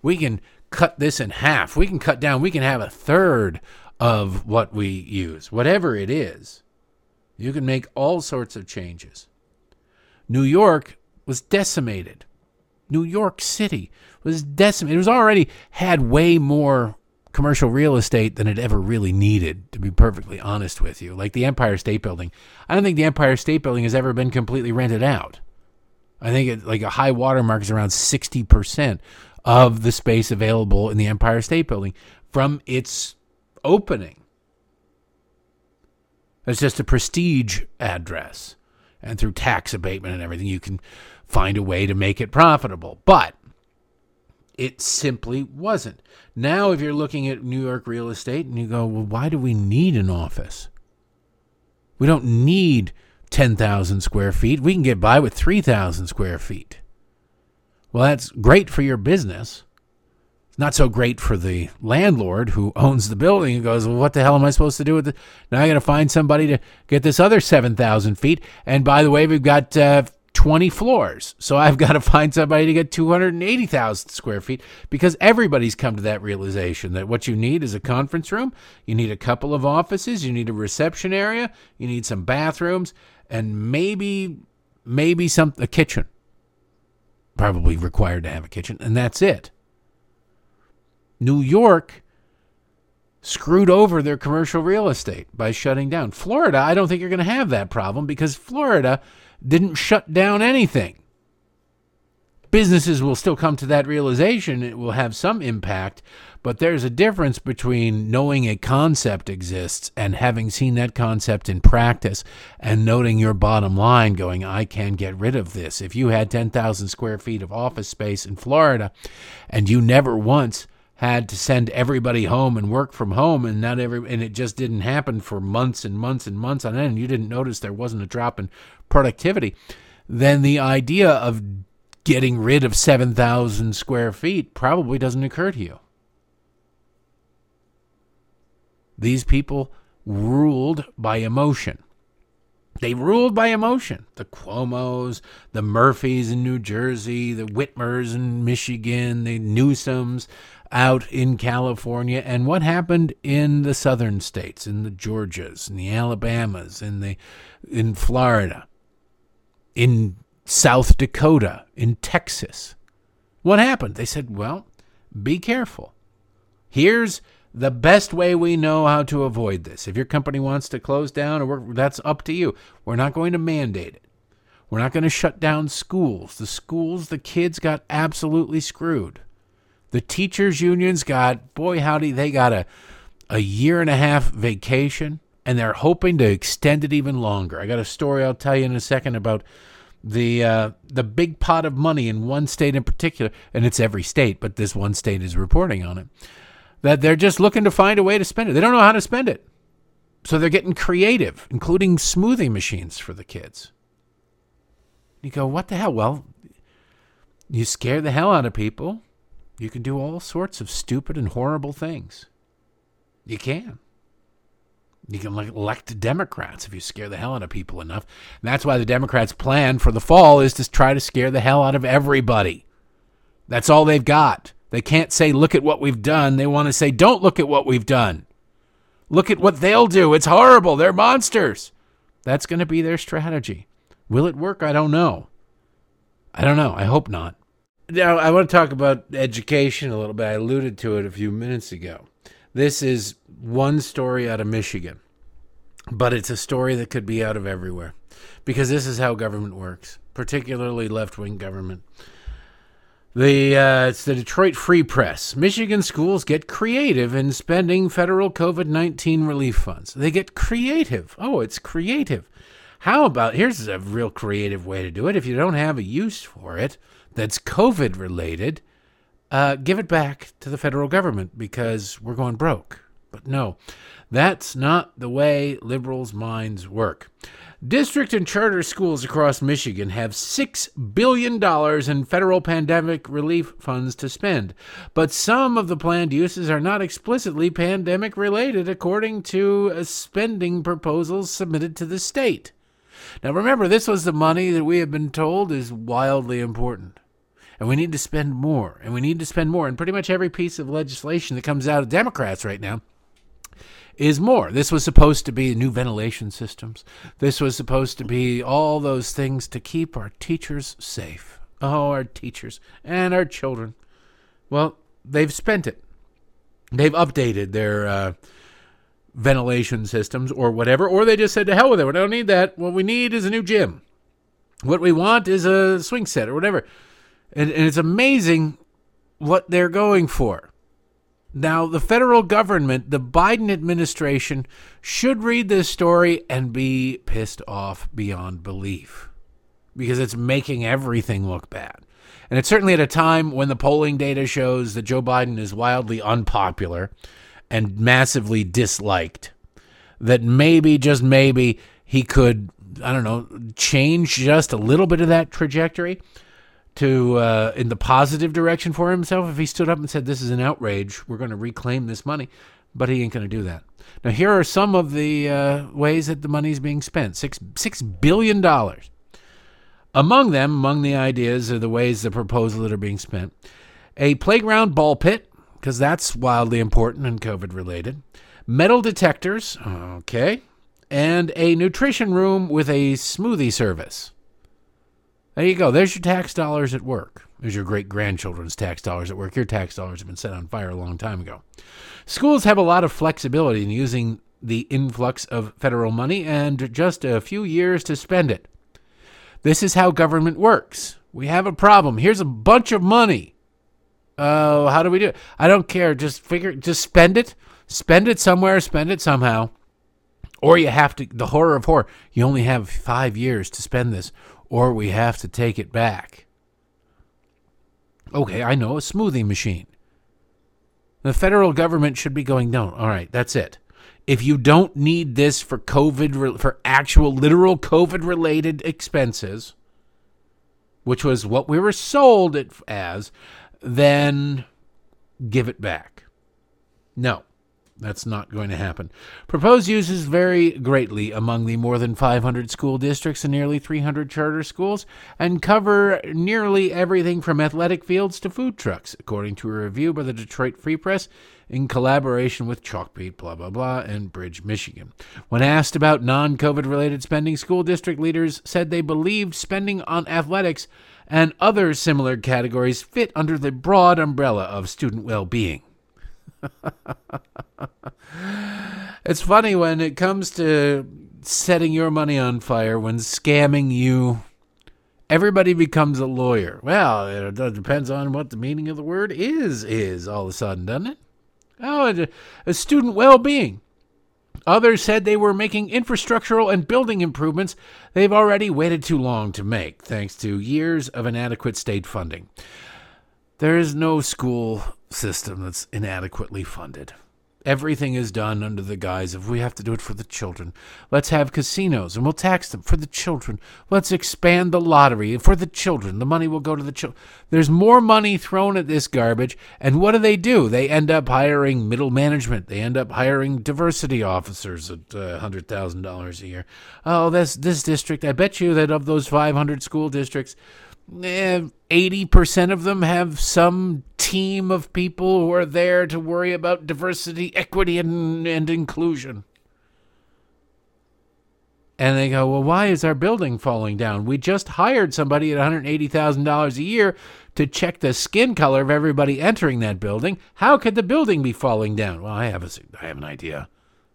We can cut this in half. We can cut down. We can have a third of what we use, whatever it is. You can make all sorts of changes. New York was decimated. New York City was decimated. It was already had way more commercial real estate than it ever really needed, to be perfectly honest with you. Like the Empire State Building. I don't think the Empire State Building has ever been completely rented out. I think it, like a high watermark is around 60% of the space available in the Empire State Building from its opening. It's just a prestige address. And through tax abatement and everything, you can find a way to make it profitable. But it simply wasn't. Now, if you're looking at New York real estate and you go, well, why do we need an office? We don't need 10,000 square feet. We can get by with 3,000 square feet. Well, that's great for your business. Not so great for the landlord who owns the building and goes, Well, what the hell am I supposed to do with it? Now I got to find somebody to get this other 7,000 feet. And by the way, we've got uh, 20 floors. So I've got to find somebody to get 280,000 square feet because everybody's come to that realization that what you need is a conference room, you need a couple of offices, you need a reception area, you need some bathrooms, and maybe maybe some a kitchen. Probably required to have a kitchen, and that's it. New York screwed over their commercial real estate by shutting down. Florida, I don't think you're going to have that problem because Florida didn't shut down anything. businesses will still come to that realization. It will have some impact, but there's a difference between knowing a concept exists and having seen that concept in practice and noting your bottom line going, I can get rid of this. If you had 10,000 square feet of office space in Florida and you never once had to send everybody home and work from home and not every and it just didn't happen for months and months and months on end you didn't notice there wasn't a drop in productivity then the idea of getting rid of 7,000 square feet probably doesn't occur to you. These people ruled by emotion. They ruled by emotion. The Cuomos, the Murphys in New Jersey, the Whitmers in Michigan, the Newsoms out in California, and what happened in the southern states, in the Georgias, in the Alabamas, in the in Florida, in South Dakota, in Texas. What happened? They said, well, be careful. Here's the best way we know how to avoid this. If your company wants to close down or work, that's up to you. We're not going to mandate it. We're not going to shut down schools. The schools, the kids got absolutely screwed. The teachers' unions got, boy, howdy, they got a, a year and a half vacation, and they're hoping to extend it even longer. I got a story I'll tell you in a second about the uh, the big pot of money in one state in particular, and it's every state, but this one state is reporting on it, that they're just looking to find a way to spend it. They don't know how to spend it. So they're getting creative, including smoothie machines for the kids. You go, what the hell? Well, you scare the hell out of people. You can do all sorts of stupid and horrible things. You can. You can elect Democrats if you scare the hell out of people enough. And that's why the Democrats' plan for the fall is to try to scare the hell out of everybody. That's all they've got. They can't say, look at what we've done. They want to say, don't look at what we've done. Look at what they'll do. It's horrible. They're monsters. That's going to be their strategy. Will it work? I don't know. I don't know. I hope not. Now, I want to talk about education a little bit. I alluded to it a few minutes ago. This is one story out of Michigan, but it's a story that could be out of everywhere because this is how government works, particularly left wing government. The uh, it's the Detroit Free Press. Michigan schools get creative in spending federal COVID nineteen relief funds. They get creative. Oh, it's creative. How about here's a real creative way to do it. If you don't have a use for it that's COVID related, uh, give it back to the federal government because we're going broke. But no, that's not the way liberals' minds work. District and charter schools across Michigan have $6 billion in federal pandemic relief funds to spend, but some of the planned uses are not explicitly pandemic related, according to spending proposals submitted to the state. Now, remember, this was the money that we have been told is wildly important and we need to spend more, and we need to spend more. And pretty much every piece of legislation that comes out of Democrats right now is more. This was supposed to be new ventilation systems. This was supposed to be all those things to keep our teachers safe. Oh, our teachers and our children. Well, they've spent it. They've updated their uh, ventilation systems or whatever, or they just said to hell with it. We don't need that. What we need is a new gym. What we want is a swing set or whatever. And, and it's amazing what they're going for. Now, the federal government, the Biden administration, should read this story and be pissed off beyond belief because it's making everything look bad. And it's certainly at a time when the polling data shows that Joe Biden is wildly unpopular and massively disliked. That maybe, just maybe, he could, I don't know, change just a little bit of that trajectory to uh, in the positive direction for himself if he stood up and said, "This is an outrage. We're going to reclaim this money," but he ain't going to do that. Now, here are some of the uh, ways that the money is being spent: six six billion dollars. Among them, among the ideas are the ways the proposals that are being spent: a playground ball pit, because that's wildly important and COVID related. Metal detectors, okay, and a nutrition room with a smoothie service. There you go. There's your tax dollars at work. There's your great grandchildren's tax dollars at work. Your tax dollars have been set on fire a long time ago. Schools have a lot of flexibility in using the influx of federal money and just a few years to spend it. This is how government works. We have a problem. Here's a bunch of money. Oh, how do we do it? I don't care. Just figure, just spend it. Spend it somewhere, spend it somehow. Or you have to, the horror of horror, you only have five years to spend this, or we have to take it back. Okay, I know, a smoothie machine. The federal government should be going, no, all right, that's it. If you don't need this for COVID, for actual literal COVID related expenses, which was what we were sold it as, then give it back. No. That's not going to happen. Proposed uses vary greatly among the more than 500 school districts and nearly 300 charter schools and cover nearly everything from athletic fields to food trucks, according to a review by the Detroit Free Press in collaboration with Chalkbeat, blah, blah, blah, and Bridge, Michigan. When asked about non COVID related spending, school district leaders said they believed spending on athletics and other similar categories fit under the broad umbrella of student well being. [laughs] it's funny when it comes to setting your money on fire, when scamming you, everybody becomes a lawyer. Well, it depends on what the meaning of the word is, is all of a sudden, doesn't it? Oh, a student well being. Others said they were making infrastructural and building improvements they've already waited too long to make, thanks to years of inadequate state funding. There is no school system that's inadequately funded. Everything is done under the guise of we have to do it for the children. Let's have casinos and we'll tax them for the children. Let's expand the lottery for the children. The money will go to the children. There's more money thrown at this garbage. And what do they do? They end up hiring middle management. They end up hiring diversity officers at uh, $100,000 a year. Oh, this, this district, I bet you that of those 500 school districts, Eh, 80% of them have some team of people who are there to worry about diversity, equity, and, and inclusion. And they go, Well, why is our building falling down? We just hired somebody at $180,000 a year to check the skin color of everybody entering that building. How could the building be falling down? Well, I have, a, I have an idea.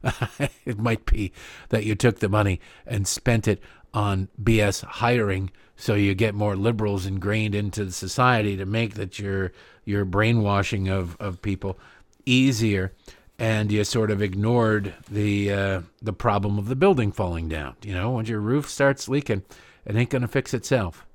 [laughs] it might be that you took the money and spent it on BS hiring so you get more liberals ingrained into the society to make that your your brainwashing of, of people easier and you sort of ignored the uh, the problem of the building falling down you know? Once your roof starts leaking it ain't going to fix itself.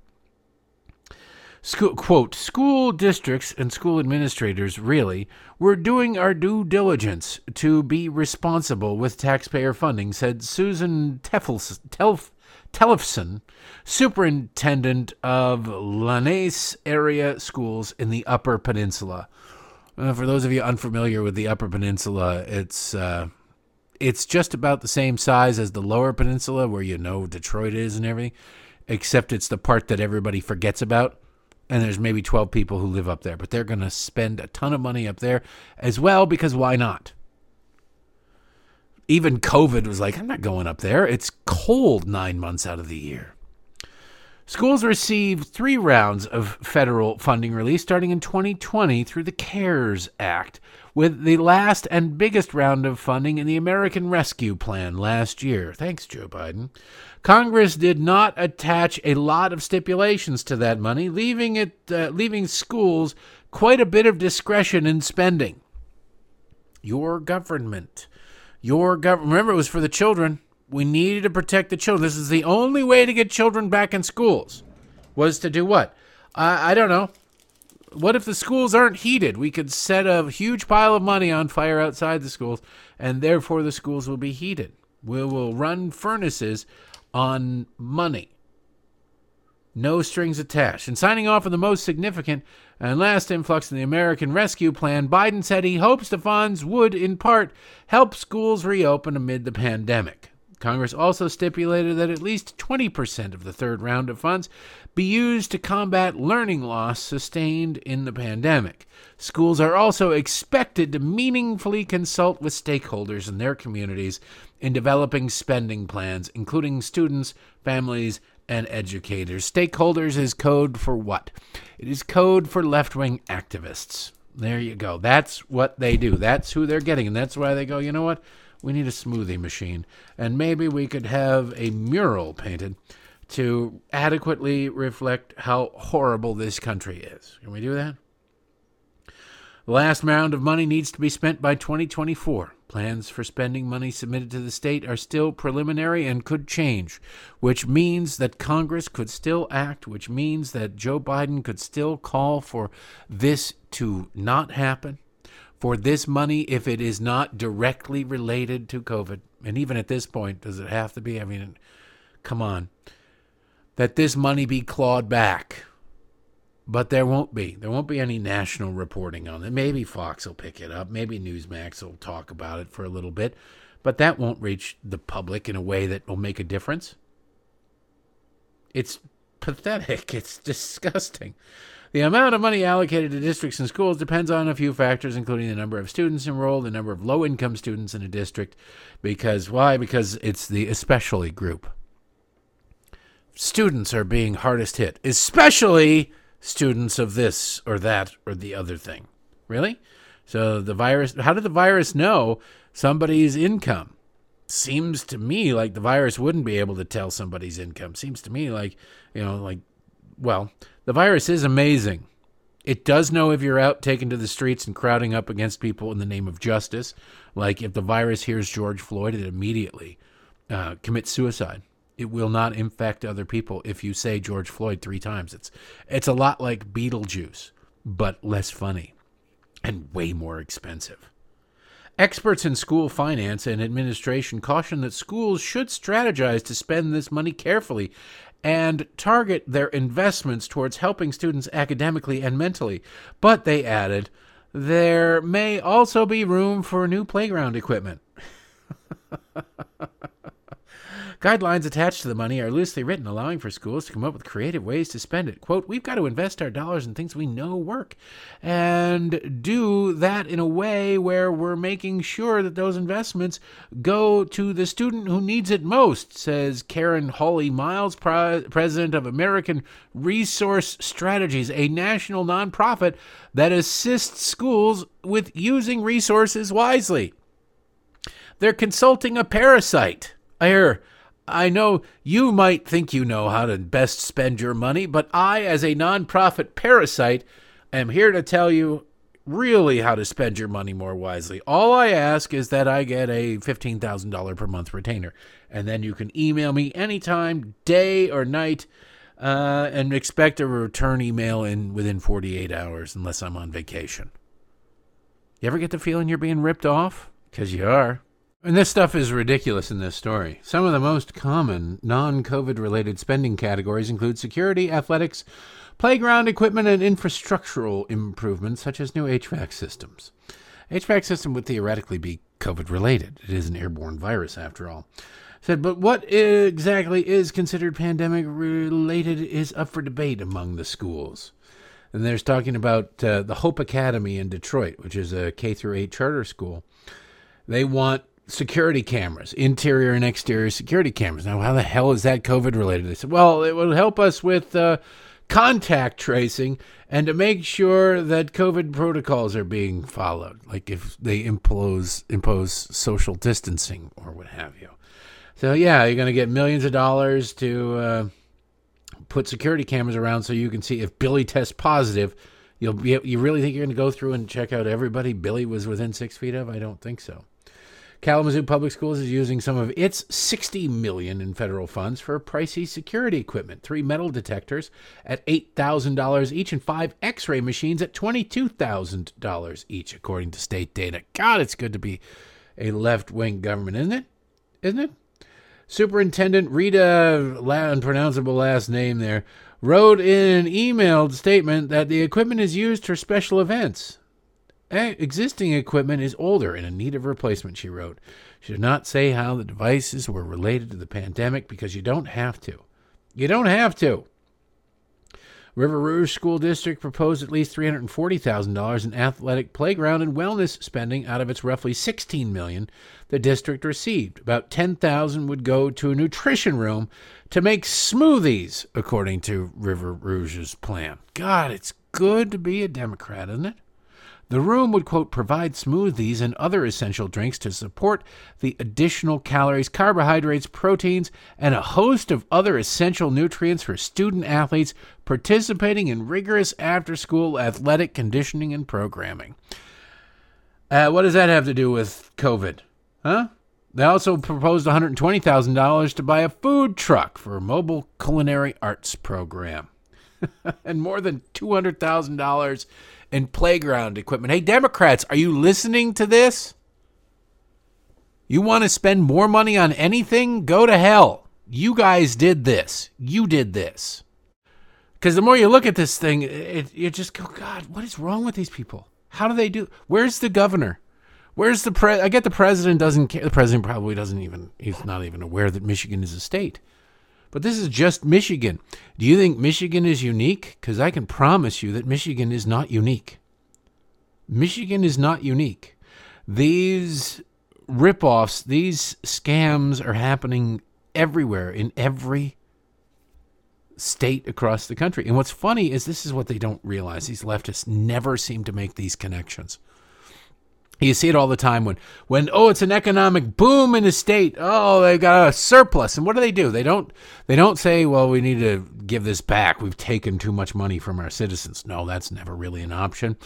School, quote, school districts and school administrators really were doing our due diligence to be responsible with taxpayer funding, said Susan Teffels, Telf, Tellefson, superintendent of L'Anse area schools in the Upper Peninsula. Uh, for those of you unfamiliar with the Upper Peninsula, it's uh, it's just about the same size as the Lower Peninsula, where you know Detroit is and everything, except it's the part that everybody forgets about. And there's maybe 12 people who live up there, but they're going to spend a ton of money up there as well because why not? Even COVID was like, I'm not going up there. It's cold nine months out of the year. Schools received three rounds of federal funding release starting in 2020 through the CARES Act, with the last and biggest round of funding in the American Rescue Plan last year. Thanks, Joe Biden. Congress did not attach a lot of stipulations to that money, leaving it uh, leaving schools quite a bit of discretion in spending. Your government your government, remember, it was for the children. We needed to protect the children. This is the only way to get children back in schools. Was to do what? I, I don't know. What if the schools aren't heated? We could set a huge pile of money on fire outside the schools, and therefore the schools will be heated. We will run furnaces on money. No strings attached. And signing off on the most significant and last influx in the American Rescue Plan, Biden said he hopes the funds would, in part, help schools reopen amid the pandemic. Congress also stipulated that at least 20% of the third round of funds be used to combat learning loss sustained in the pandemic. Schools are also expected to meaningfully consult with stakeholders in their communities in developing spending plans, including students, families, and educators. Stakeholders is code for what? It is code for left wing activists. There you go. That's what they do. That's who they're getting. And that's why they go, you know what? We need a smoothie machine. And maybe we could have a mural painted to adequately reflect how horrible this country is. Can we do that? The last round of money needs to be spent by 2024. Plans for spending money submitted to the state are still preliminary and could change, which means that Congress could still act, which means that Joe Biden could still call for this to not happen, for this money, if it is not directly related to COVID. And even at this point, does it have to be? I mean, come on. That this money be clawed back but there won't be. There won't be any national reporting on it. Maybe Fox will pick it up. Maybe Newsmax will talk about it for a little bit, but that won't reach the public in a way that will make a difference. It's pathetic. [laughs] It's disgusting. The amount of money allocated to districts and schools depends on a few factors, including the number of students enrolled, the number of low income students in a district. Because, why? Because it's the especially group. Students are being hardest hit, especially students of this or that or the other thing. Really? So the virus, how did the virus know somebody's income? Seems to me like the virus wouldn't be able to tell somebody's income. Seems to me like, you know, like, well, the virus is amazing. It does know if you're out taken to the streets and crowding up against people in the name of justice. Like if the virus hears George Floyd, it immediately uh, commits suicide it will not infect other people if you say George Floyd three times. It's it's a lot like Beetlejuice, but less funny and way more expensive. Experts in school finance and administration caution that schools should strategize to spend this money carefully and target their investments towards helping students academically and mentally. But they added, there may also be room for new playground equipment. [laughs] Guidelines attached to the money are loosely written, allowing for schools to come up with creative ways to spend it. Quote, We've got to invest our dollars in things we know work and do that in a way where we're making sure that those investments go to the student who needs it most, says Karen Hawley Miles, president of American Resource Strategies, a national nonprofit that assists schools with using resources wisely. They're consulting a parasite. I hear I know you might think you know how to best spend your money, but I, as a nonprofit parasite, am here to tell you really how to spend your money more wisely. All I ask is that I get a $15,000 per month retainer, and then you can email me anytime, day or night, uh, and expect a return email in within 48 hours unless I'm on vacation. You ever get the feeling you're being ripped off? Because you are. And this stuff is ridiculous in this story. Some of the most common non COVID related spending categories include security, athletics, playground equipment, and infrastructural improvements such as new HVAC systems. HVAC system would theoretically be COVID related. It is an airborne virus, after all. Said, but what exactly is considered pandemic related is up for debate among the schools. And there's talking about uh, the Hope Academy in Detroit, which is a K through 8 charter school. They want security cameras, interior and exterior security cameras. Now, how the hell is that COVID related? They said, well, it will help us with uh, contact tracing and to make sure that COVID protocols are being followed, like if they impose impose social distancing or what have you. So yeah, you're going to get millions of dollars to uh, put security cameras around so you can see if Billy tests positive. You'll be. You really think you're going to go through and check out everybody Billy was within six feet of? I don't think so. Kalamazoo Public Schools is using some of its 60 million in federal funds for pricey security equipment, three metal detectors at $8,000 each and five x-ray machines at $22,000 each according to state data. God, it's good to be a left-wing government, isn't it? Isn't it? Superintendent Rita, unpronounceable last name there, wrote in an emailed statement that the equipment is used for special events. Eh, existing equipment is older and in need of replacement, she wrote. She did not say how the devices were related to the pandemic because you don't have to. You don't have to. River Rouge School District proposed at least $340,000 in athletic playground and wellness spending out of its roughly 16 million the district received. About 10,000 would go to a nutrition room to make smoothies, according to River Rouge's plan. God, it's good to be a Democrat, isn't it? The room would, quote, provide smoothies and other essential drinks to support the additional calories, carbohydrates, proteins, and a host of other essential nutrients for student athletes participating in rigorous after school athletic conditioning and programming. Uh, what does that have to do with COVID? Huh? They also proposed $120,000 to buy a food truck for a mobile culinary arts program. [laughs] and more than $200,000 in playground equipment. Hey, Democrats, are you listening to this? You want to spend more money on anything? Go to hell. You guys did this. You did this. Because the more you look at this thing, it, you just go, God, what is wrong with these people? How do they do? Where's the governor? Where's the pre? I get the president doesn't care. The president probably doesn't even. He's not even aware that Michigan is a state. But this is just Michigan. Do you think Michigan is unique? Because I can promise you that Michigan is not unique. Michigan is not unique. These ripoffs, these scams are happening everywhere in every state across the country. And what's funny is this is what they don't realize. These leftists never seem to make these connections. You see it all the time when, when oh, it's an economic boom in a state. Oh, they've got a surplus, and what do they do? They don't they don't say, well, we need to give this back. We've taken too much money from our citizens. No, that's never really an option.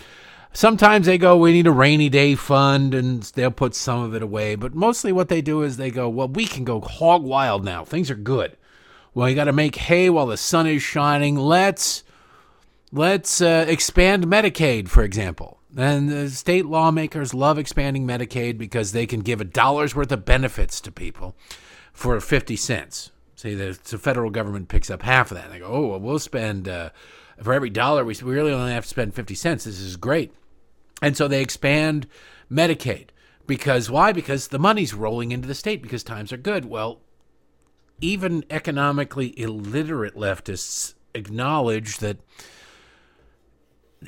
Sometimes they go, we need a rainy day fund, and they'll put some of it away. But mostly, what they do is they go, well, we can go hog wild now. Things are good. Well, you got to make hay while the sun is shining. Let's let's uh, expand Medicaid, for example. And the state lawmakers love expanding Medicaid because they can give a dollar's worth of benefits to people for 50 cents. See, the, the federal government picks up half of that. They go, oh, well, we'll spend, uh, for every dollar, we, we really only have to spend 50 cents. This is great. And so they expand Medicaid. Because why? Because the money's rolling into the state because times are good. Well, even economically illiterate leftists acknowledge that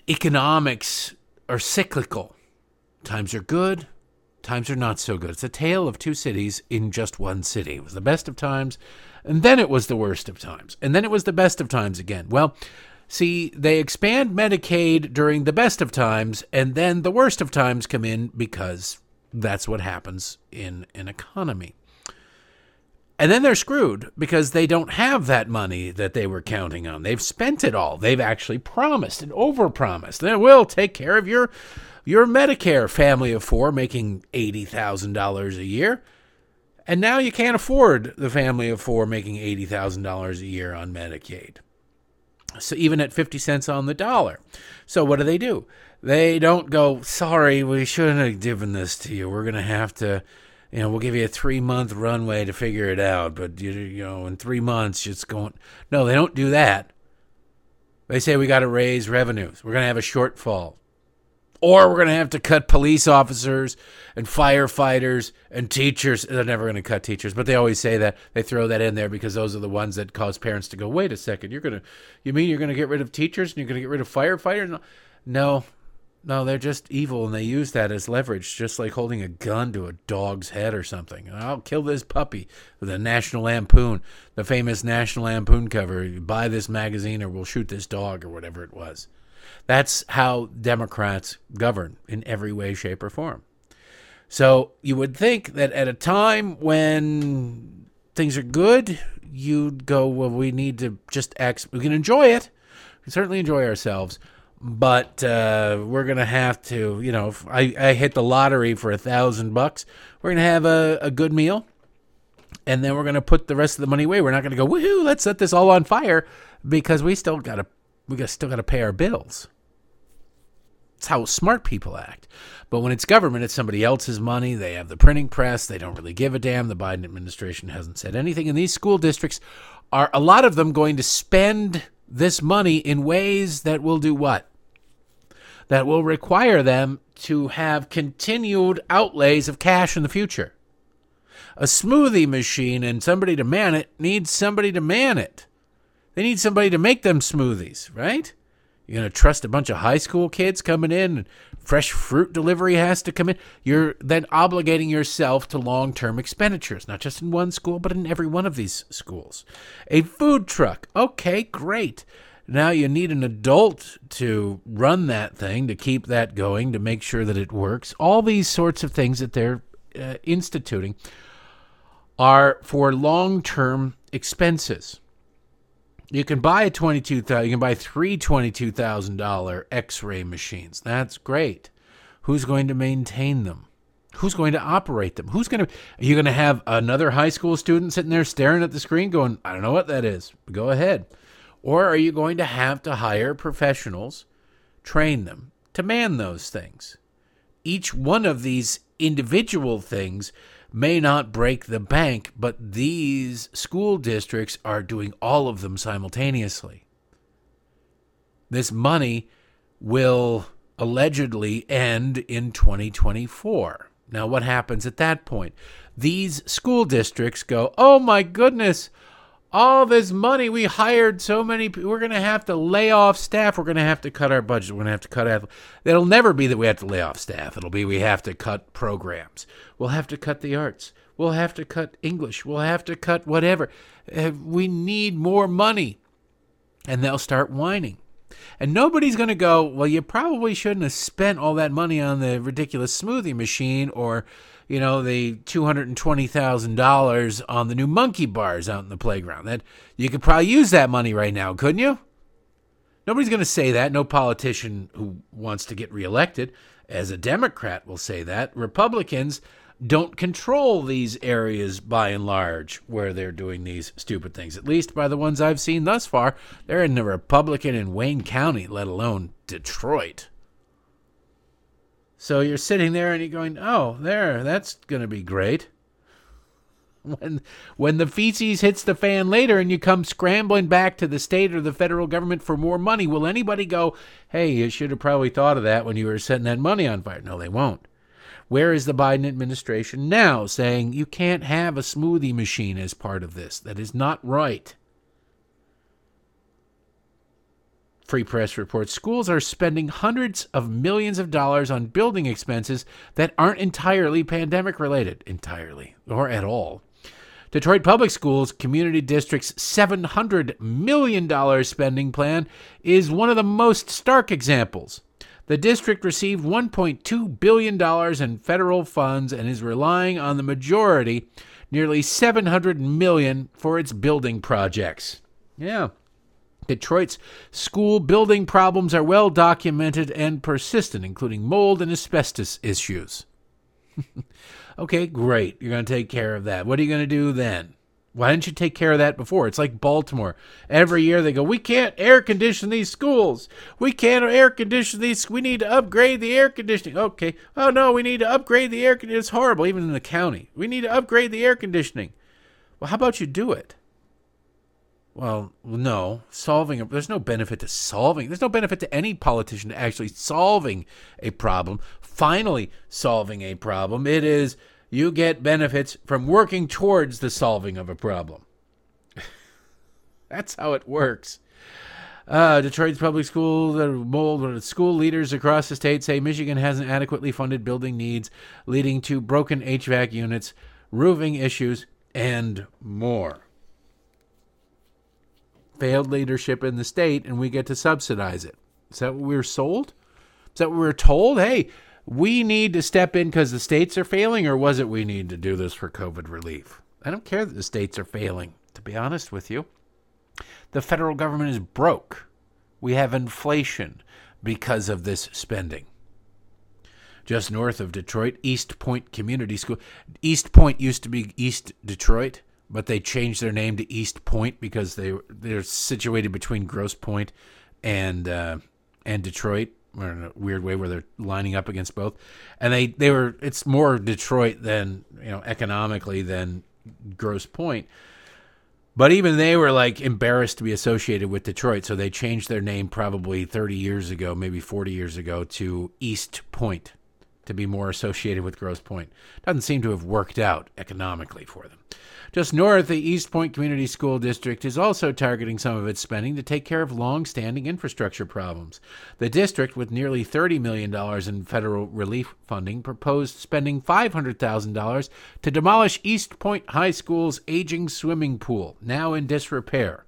economics are cyclical. Times are good, times are not so good. It's a tale of two cities in just one city. It was the best of times, and then it was the worst of times, and then it was the best of times again. Well, see, they expand Medicaid during the best of times, and then the worst of times come in because that's what happens in an economy. And then they're screwed because they don't have that money that they were counting on. They've spent it all. They've actually promised and overpromised. They will take care of your your Medicare family of four making $80,000 a year. And now you can't afford the family of four making $80,000 a year on Medicaid. So even at 50 cents on the dollar. So what do they do? They don't go, sorry, we shouldn't have given this to you. We're going to have to you know, we'll give you a three month runway to figure it out, but you, you know, in three months it's going. No, they don't do that. They say we got to raise revenues. We're going to have a shortfall, or we're going to have to cut police officers and firefighters and teachers. They're never going to cut teachers, but they always say that. They throw that in there because those are the ones that cause parents to go, "Wait a second, you're going to, you mean you're going to get rid of teachers and you're going to get rid of firefighters?" No, no, they're just evil and they use that as leverage, just like holding a gun to a dog's head or something. I'll kill this puppy with a National Lampoon, the famous National Lampoon cover. Buy this magazine or we'll shoot this dog or whatever it was. That's how Democrats govern in every way, shape, or form. So you would think that at a time when things are good, you'd go, well, we need to just act. We can enjoy it. We can certainly enjoy ourselves but uh, we're gonna have to, you know, I, I hit the lottery for a thousand bucks, we're gonna have a, a good meal, and then we're gonna put the rest of the money away. We're not gonna go, woohoo, let's set this all on fire, because we still gotta we got still gotta pay our bills. It's how smart people act. But when it's government, it's somebody else's money. They have the printing press. They don't really give a damn. The Biden administration hasn't said anything. And these school districts are a lot of them going to spend this money in ways that will do what? That will require them to have continued outlays of cash in the future. A smoothie machine and somebody to man it needs somebody to man it. They need somebody to make them smoothies, right? You're going to trust a bunch of high school kids coming in and fresh fruit delivery has to come in. You're then obligating yourself to long term expenditures, not just in one school, but in every one of these schools. A food truck. Okay, great. Now you need an adult to run that thing, to keep that going, to make sure that it works. All these sorts of things that they're uh, instituting are for long term expenses. You can buy a twenty-two thousand. You can buy three twenty-two thousand dollar X-ray machines. That's great. Who's going to maintain them? Who's going to operate them? Who's going to? Are you going to have another high school student sitting there staring at the screen, going, "I don't know what that is." Go ahead. Or are you going to have to hire professionals, train them to man those things? Each one of these individual things may not break the bank, but these school districts are doing all of them simultaneously. This money will allegedly end in 2024. Now, what happens at that point? These school districts go, oh my goodness, all this money we hired so many we're going to have to lay off staff we're going to have to cut our budget we're going to have to cut out it'll never be that we have to lay off staff it'll be we have to cut programs. We'll have to cut the arts we'll have to cut english we'll have to cut whatever uh, we need more money. And they'll start whining. And nobody's going to go well you probably shouldn't have spent all that money on the ridiculous smoothie machine or you know, the $220,000 on the new monkey bars out in the playground. That you could probably use that money right now, couldn't you? Nobody's going to say that. No politician who wants to get reelected as a Democrat will say that. Republicans don't control these areas by and large where they're doing these stupid things. At least by the ones I've seen thus far, they're in the Republican in Wayne County, let alone Detroit. So you're sitting there and you're going, "Oh, there, that's going to be great." [laughs] When when the feces hits the fan later and you come scrambling back to the state or the federal government for more money, will anybody go, "Hey, you should have probably thought of that when you were setting that money on fire"? No, they won't. Where is the Biden administration now saying you can't have a smoothie machine as part of this? That is not right. Free Press reports schools are spending hundreds of millions of dollars on building expenses that aren't entirely pandemic related, entirely, or at all. Detroit Public Schools Community District's $700 million spending plan is one of the most stark examples. The district received $1.2 billion in federal funds and is relying on the majority, nearly 700 million, for its building projects. Yeah, Detroit's school building problems are well documented and persistent, including mold and asbestos issues. [laughs] okay, great. You're going to take care of that. What are you going to do then? Why didn't you take care of that before? It's like Baltimore. Every year they go, we can't air condition these schools. We can't air condition these. We need to upgrade the air conditioning. Okay. Oh no, we need to upgrade the air conditioning. It's horrible, even in the county. We need to upgrade the air conditioning. Well, how about you do it? Well, no. Solving a, there's no benefit to solving. There's no benefit to any politician actually solving a problem, finally solving a problem. It is you get benefits from working towards the solving of a problem. [laughs] That's how it works. Uh, Detroit's public schools, mold school leaders across the state say Michigan hasn't adequately funded building needs, leading to broken HVAC units, roofing issues, and more failed leadership in the state and we get to subsidize it. Is that what we were sold? Is that what we were told? Hey, we need to step in because the states are failing, or was it we need to do this for COVID relief? I don't care that the states are failing, to be honest with you. The federal government is broke. We have inflation because of this spending. Just north of Detroit, Eastpointe Community School. Eastpointe used to be East Detroit but they changed their name to Eastpointe because they they're situated between Grosse Pointe and uh, and Detroit, or in a weird way where they're lining up against both. And they they were it's more Detroit than you know economically than Grosse Pointe. But even they were like embarrassed to be associated with Detroit, so they changed their name probably 30 years ago, maybe 40 years ago, to Eastpointe to be more associated with Grosse Pointe. Doesn't seem to have worked out economically for them. Just north, the Eastpointe Community School District is also targeting some of its spending to take care of long standing infrastructure problems. The district, with nearly $30 million in federal relief funding, proposed spending $500,000 to demolish Eastpointe High School's aging swimming pool, now in disrepair.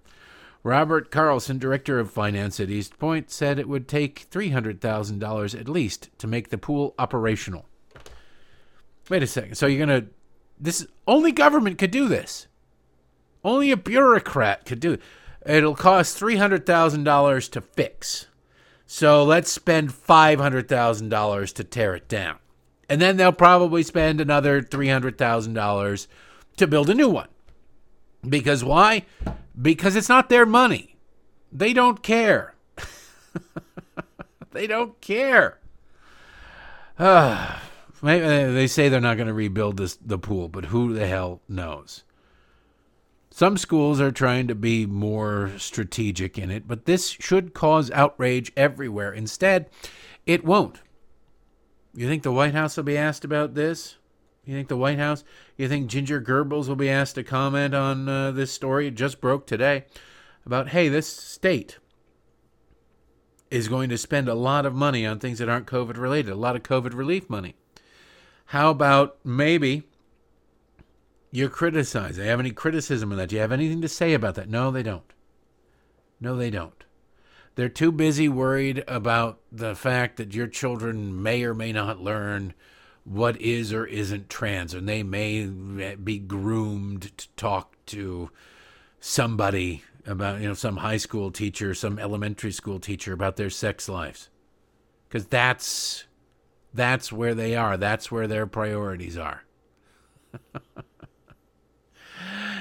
Robert Carlson, director of finance at Eastpointe, said it would take $300,000 at least to make the pool operational. Wait a second. So you're going to this only government could do this. Only a bureaucrat could do it. It'll cost $300,000 to fix. So let's spend $500,000 to tear it down. And then they'll probably spend another $300,000 to build a new one. Because why? Because it's not their money. They don't care. [laughs] they don't care. [sighs] Ah. Uh, they say they're not going to rebuild this, the pool, but who the hell knows? Some schools are trying to be more strategic in it, but this should cause outrage everywhere. Instead, it won't. You think the White House will be asked about this? You think the White House? You think Ginger Goebbels will be asked to comment on uh, this story? It just broke today about hey, this state is going to spend a lot of money on things that aren't COVID related, a lot of COVID relief money. How about maybe you're criticized? You have any criticism of that? Do you have anything to say about that? No, they don't. No, they don't. They're too busy worried about the fact that your children may or may not learn what is or isn't trans, and they may be groomed to talk to somebody about, you know, some high school teacher, some elementary school teacher about their sex lives. Because that's that's where they are. That's where their priorities are. [laughs]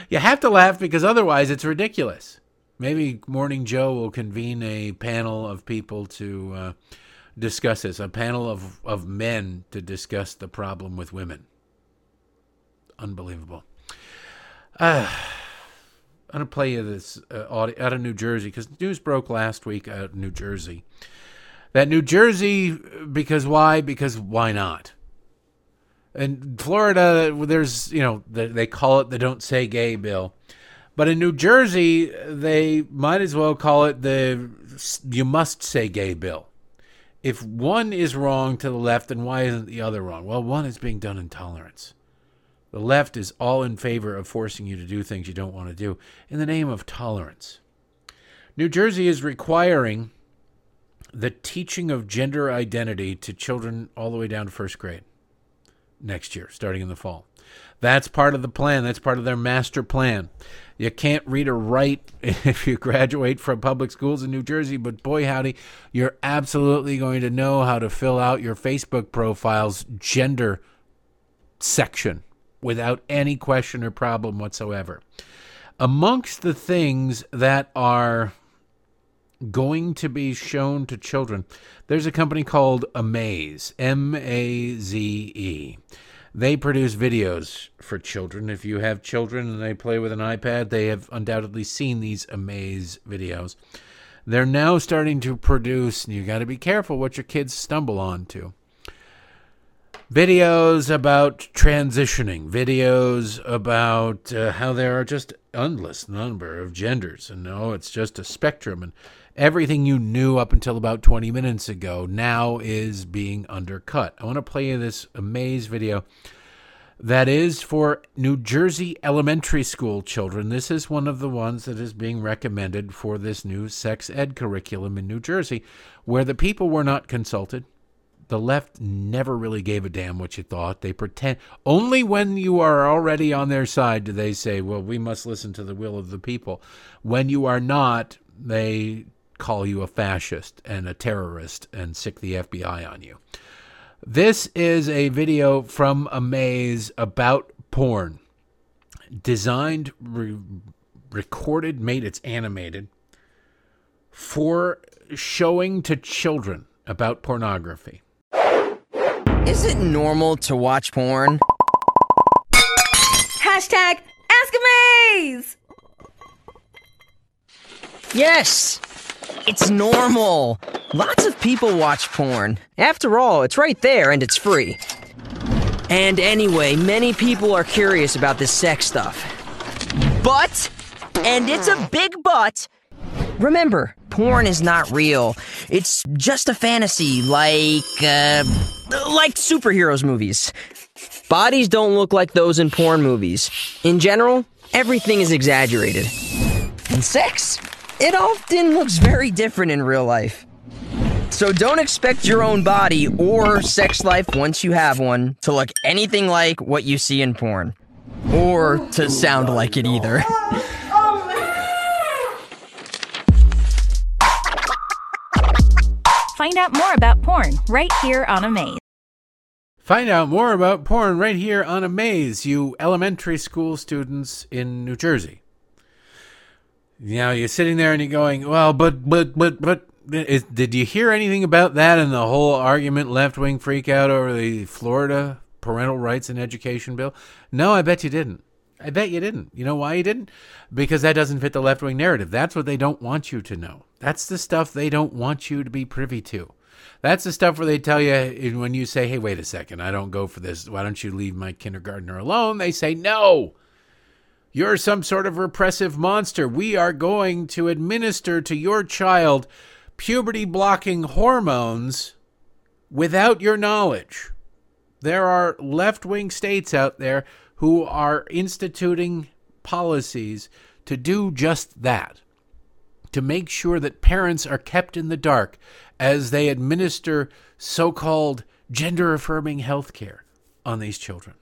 you have to laugh because otherwise it's ridiculous. Maybe Morning Joe will convene a panel of people to uh, discuss this, a panel of, of men to discuss the problem with women. Unbelievable. Uh, [sighs] I'm going to play you this uh, audio out of New Jersey because news broke last week out of New Jersey. That New Jersey, because why? Because why not? And Florida, there's, you know, they call it the Don't Say Gay bill. But in New Jersey, they might as well call it the You Must Say Gay bill. If one is wrong to the left, then why isn't the other wrong? Well, one is being done in tolerance. The left is all in favor of forcing you to do things you don't want to do in the name of tolerance. New Jersey is requiring the teaching of gender identity to children all the way down to first grade next year, starting in the fall. That's part of the plan. That's part of their master plan. You can't read or write [laughs] if you graduate from public schools in New Jersey, but boy, howdy, you're absolutely going to know how to fill out your Facebook profile's gender section without any question or problem whatsoever. Amongst the things that are going to be shown to children. There's a company called Amaze, M A Z E. They produce videos for children. If you have children and they play with an iPad, they have undoubtedly seen these Amaze videos. They're now starting to produce, and you got to be careful what your kids stumble onto. Videos about transitioning, videos about uh, how there are just endless number of genders, and no, it's just a spectrum, and everything you knew up until about 20 minutes ago now is being undercut. I want to play you this Amaze video that is for New Jersey elementary school children. This is one of the ones that is being recommended for this new sex ed curriculum in New Jersey, where the people were not consulted. The left never really gave a damn what you thought. They pretend only when you are already on their side do they say, "Well, we must listen to the will of the people." When you are not, they call you a fascist and a terrorist and sick the FBI on you. This is a video from Amaze about porn. Designed, re- recorded, made it's animated for showing to children about pornography. Is it normal to watch porn? Hashtag Ask Amaze! Yes! It's normal. Lots of people watch porn. After all, it's right there and it's free. And anyway, many people are curious about this sex stuff. But, and it's a big but, remember, porn is not real. It's just a fantasy, like, uh, like superheroes movies. Bodies don't look like those in porn movies. In general, everything is exaggerated. And sex? It often looks very different in real life. So don't expect your own body or sex life once you have one to look anything like what you see in porn. Or to sound like it either. Find out more about porn right here on Amaze. Find out more about porn right here on Amaze, you elementary school students in New Jersey. Now you're sitting there and you're going, well, but, but, but, but, is, did you hear anything about that in the whole argument left wing freak out over the Florida parental rights and education bill? No, I bet you didn't. I bet you didn't. You know why you didn't? Because that doesn't fit the left wing narrative. That's what they don't want you to know. That's the stuff they don't want you to be privy to. That's the stuff where they tell you when you say, hey, wait a second, I don't go for this. Why don't you leave my kindergartner alone? They say, no, you're some sort of repressive monster. We are going to administer to your child puberty blocking hormones without your knowledge. There are left wing states out there who are instituting policies to do just that, to make sure that parents are kept in the dark as they administer so called gender affirming health care on these children.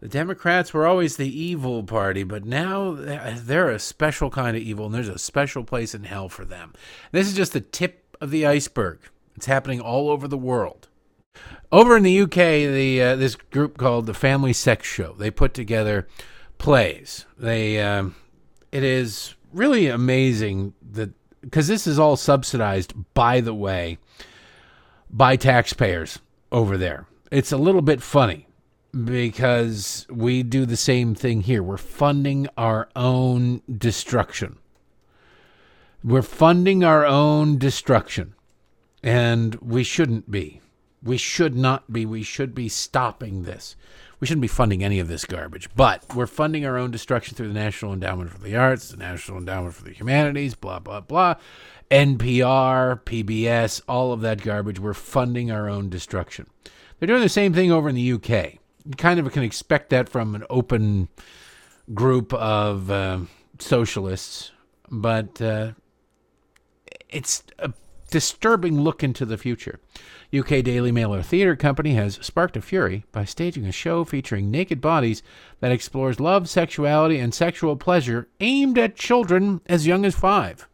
The Democrats were always the evil party, but now they're a special kind of evil, and there's a special place in hell for them. This is just the tip of the iceberg. It's happening all over the world. Over in the UK, the uh, this group called the Family Sex Show they put together plays. They um, it is really amazing that because this is all subsidized, by the way, by taxpayers over there. It's a little bit funny because we do the same thing here. We're funding our own destruction. We're funding our own destruction, and we shouldn't be. We should not be. We should be stopping this. We shouldn't be funding any of this garbage, but we're funding our own destruction through the National Endowment for the Arts, the National Endowment for the Humanities, blah, blah, blah. NPR, PBS, all of that garbage. We're funding our own destruction. They're doing the same thing over in the UK. You kind of can expect that from an open group of uh, socialists, but uh, it's a disturbing look into the future. UK Daily Mailer Theatre Company has sparked a fury by staging a show featuring naked bodies that explores love, sexuality, and sexual pleasure aimed at children as young as five.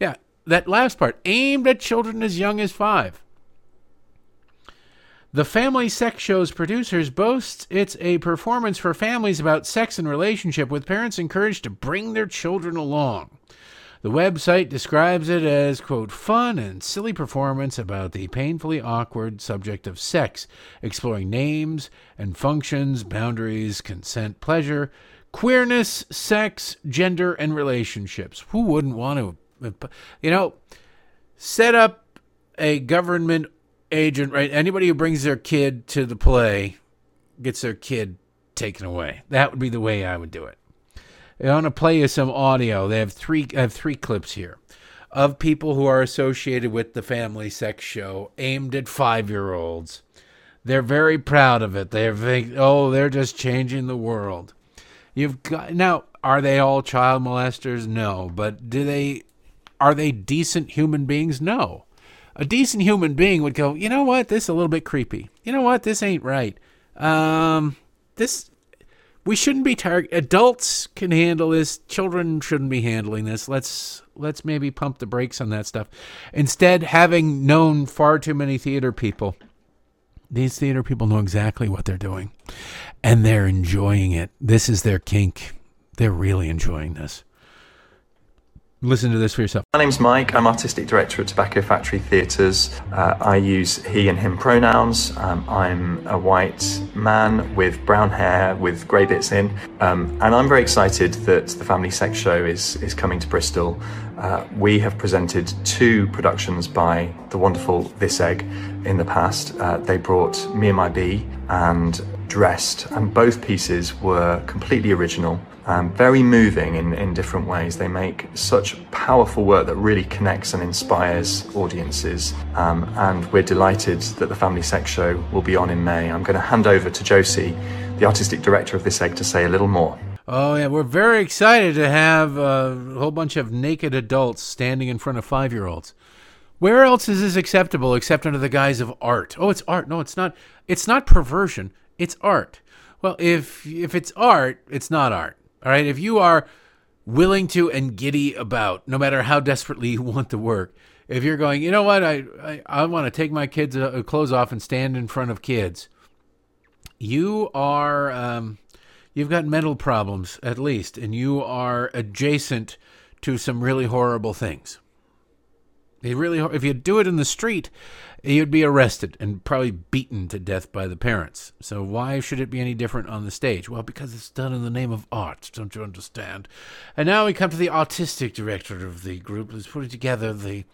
Yeah, that last part, aimed at children as young as five. The Family Sex Show's producers boast it's a performance for families about sex and relationship with parents encouraged to bring their children along. The website describes it as, quote, fun and silly performance about the painfully awkward subject of sex, exploring names and functions, boundaries, consent, pleasure, queerness, sex, gender, and relationships. Who wouldn't want to, you know, set up a government agent, right? Anybody who brings their kid to the play gets their kid taken away. That would be the way I would do it. I want to play you some audio. They have three. I have three clips here of people who are associated with the Family Sex Show, aimed at five-year-olds. They're very proud of it. They're think, oh, they're just changing the world. You've got now. Are they all child molesters? No, but do they? Are they decent human beings? No. A decent human being would go, you know what? This is a little bit creepy. You know what? This ain't right. Um, this we shouldn't be target adults can handle this children shouldn't be handling this let's let's maybe pump the brakes on that stuff instead having known far too many theater people these theater people know exactly what they're doing and they're enjoying it this is their kink they're really enjoying this Listen to this for yourself. My name's Mike. I'm artistic director at Tobacco Factory Theatres. Uh, I use he and him pronouns. Um, I'm a white man with brown hair with grey bits in, um, and I'm very excited that the Family Sex Show is is coming to Bristol. Uh, we have presented two productions by the wonderful This Egg in the past. Uh, they brought Me and My Bee and Dressed, and both pieces were completely original um, very moving in, in different ways. They make such powerful work that really connects and inspires audiences. Um, and we're delighted that the Family Sex Show will be on in May. I'm going to hand over to Josie, the artistic director of this egg, to say a little more. Oh yeah, we're very excited to have a whole bunch of naked adults standing in front of five-year-olds. Where else is this acceptable except under the guise of art? Oh, it's art. No, it's not. It's not perversion. It's art. Well, if if it's art, it's not art. All right. If you are willing to and giddy about, no matter how desperately you want to work, if you're going, you know what, I I, I want to take my kids' uh, clothes off and stand in front of kids, you are um, you've got mental problems at least, and you are adjacent to some really horrible things. It really, if you do it in the street, you'd be arrested and probably beaten to death by the parents. So why should it be any different on the stage? Well, because it's done in the name of art. Don't you understand? And now we come to the artistic director of the group, who's putting together the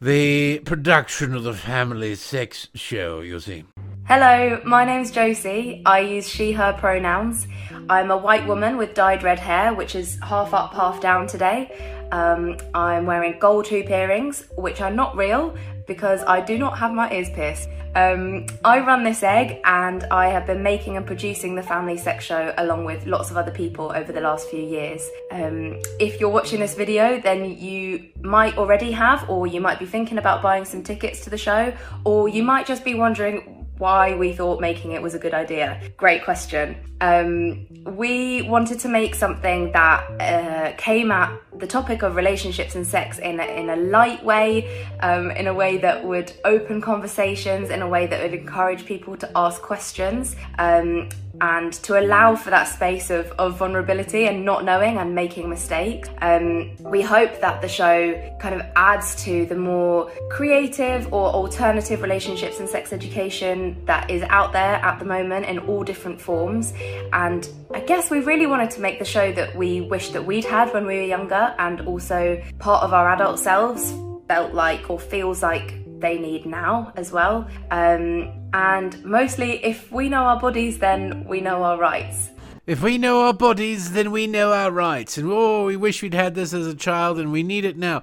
the production of the family sex show. You see. Hello, my name's Josie. I use she, her pronouns. I'm a white woman with dyed red hair, which is half up, half down today. Um, I'm wearing gold hoop earrings, which are not real because I do not have my ears pierced. Um, I run this egg and I have been making and producing the Family Sex Show along with lots of other people over the last few years. Um, if you're watching this video, then you might already have, or you might be thinking about buying some tickets to the show, or you might just be wondering why we thought making it was a good idea. Great question. Um, we wanted to make something that uh, came at the topic of relationships and sex in a, in a light way, um, in a way that would open conversations, in a way that would encourage people to ask questions. Um, and to allow for that space of, of vulnerability and not knowing and making mistakes. Um, we hope that the show kind of adds to the more creative or alternative relationships and sex education that is out there at the moment in all different forms. And I guess we really wanted to make the show that we wish that we'd had when we were younger and also part of our adult selves felt like or feels like they need now as well. Um, and mostly, if we know our bodies, then we know our rights. If we know our bodies, then we know our rights. And oh, we wish we'd had this as a child and we need it now.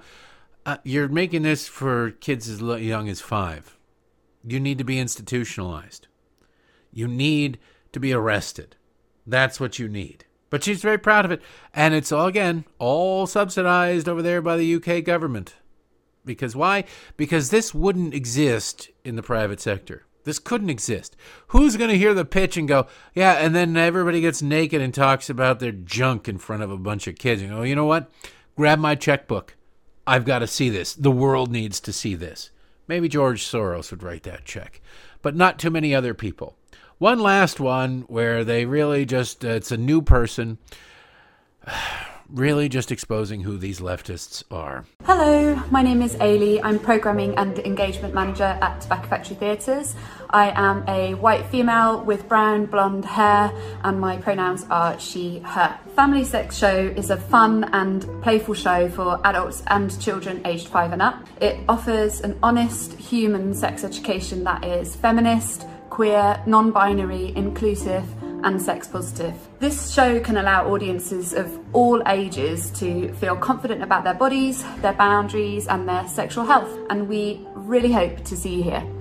Uh, you're making this for kids as young as five. You need to be institutionalized. You need to be arrested. That's what you need. But she's very proud of it. And it's all, again, all subsidized over there by the UK government. Because why? Because this wouldn't exist in the private sector. This couldn't exist. Who's going to hear the pitch and go, yeah, and then everybody gets naked and talks about their junk in front of a bunch of kids and go, you know what? Grab my checkbook. I've got to see this. The world needs to see this. Maybe George Soros would write that check, but not too many other people. One last one where they really just, uh, it's a new person [sighs] really just exposing who these leftists are. Hello, my name is Ailey. I'm programming and engagement manager at Tobacco Factory Theatres. I am a white female with brown blonde hair, and my pronouns are she, her. Family Sex Show is a fun and playful show for adults and children aged five and up. It offers an honest human sex education that is feminist, queer, non binary, inclusive and sex positive. This show can allow audiences of all ages to feel confident about their bodies, their boundaries, and their sexual health, and we really hope to see you here.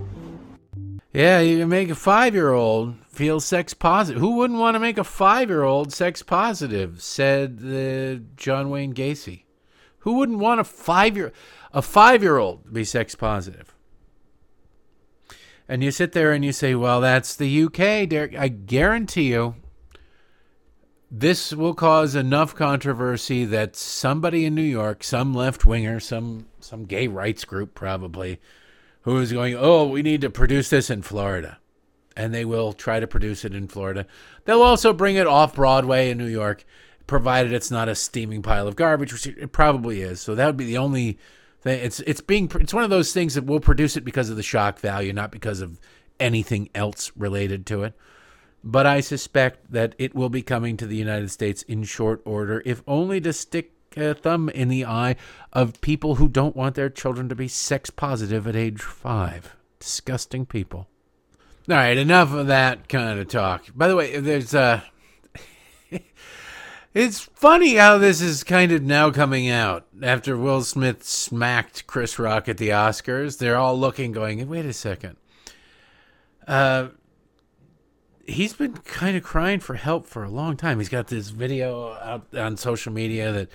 Yeah, you can make a five year old feel sex positive. Who wouldn't want to make a five year old sex positive? Said uh, John Wayne Gacy. Who wouldn't want a five year a five year old to be sex positive? And you sit there and you say, well, that's the UK, Derek. I guarantee you this will cause enough controversy that somebody in New York, some left winger, some some gay rights group probably, who is going, oh, we need to produce this in Florida. And they will try to produce it in Florida. They'll also bring it off Broadway in New York, provided it's not a steaming pile of garbage, which it probably is. So that would be the only it's it's being it's one of those things that will produce it because of the shock value, not because of anything else related to it. But I suspect that it will be coming to the United States in short order, if only to stick a thumb in the eye of people who don't want their children to be sex positive at age five. Disgusting people. All right, enough of that kind of talk. By the way, there's uh [laughs] It's funny how this is kind of now coming out after Will Smith smacked Chris Rock at the Oscars. They're all looking, going, "Wait a second, uh, he's been kind of crying for help for a long time. He's got this video out on social media that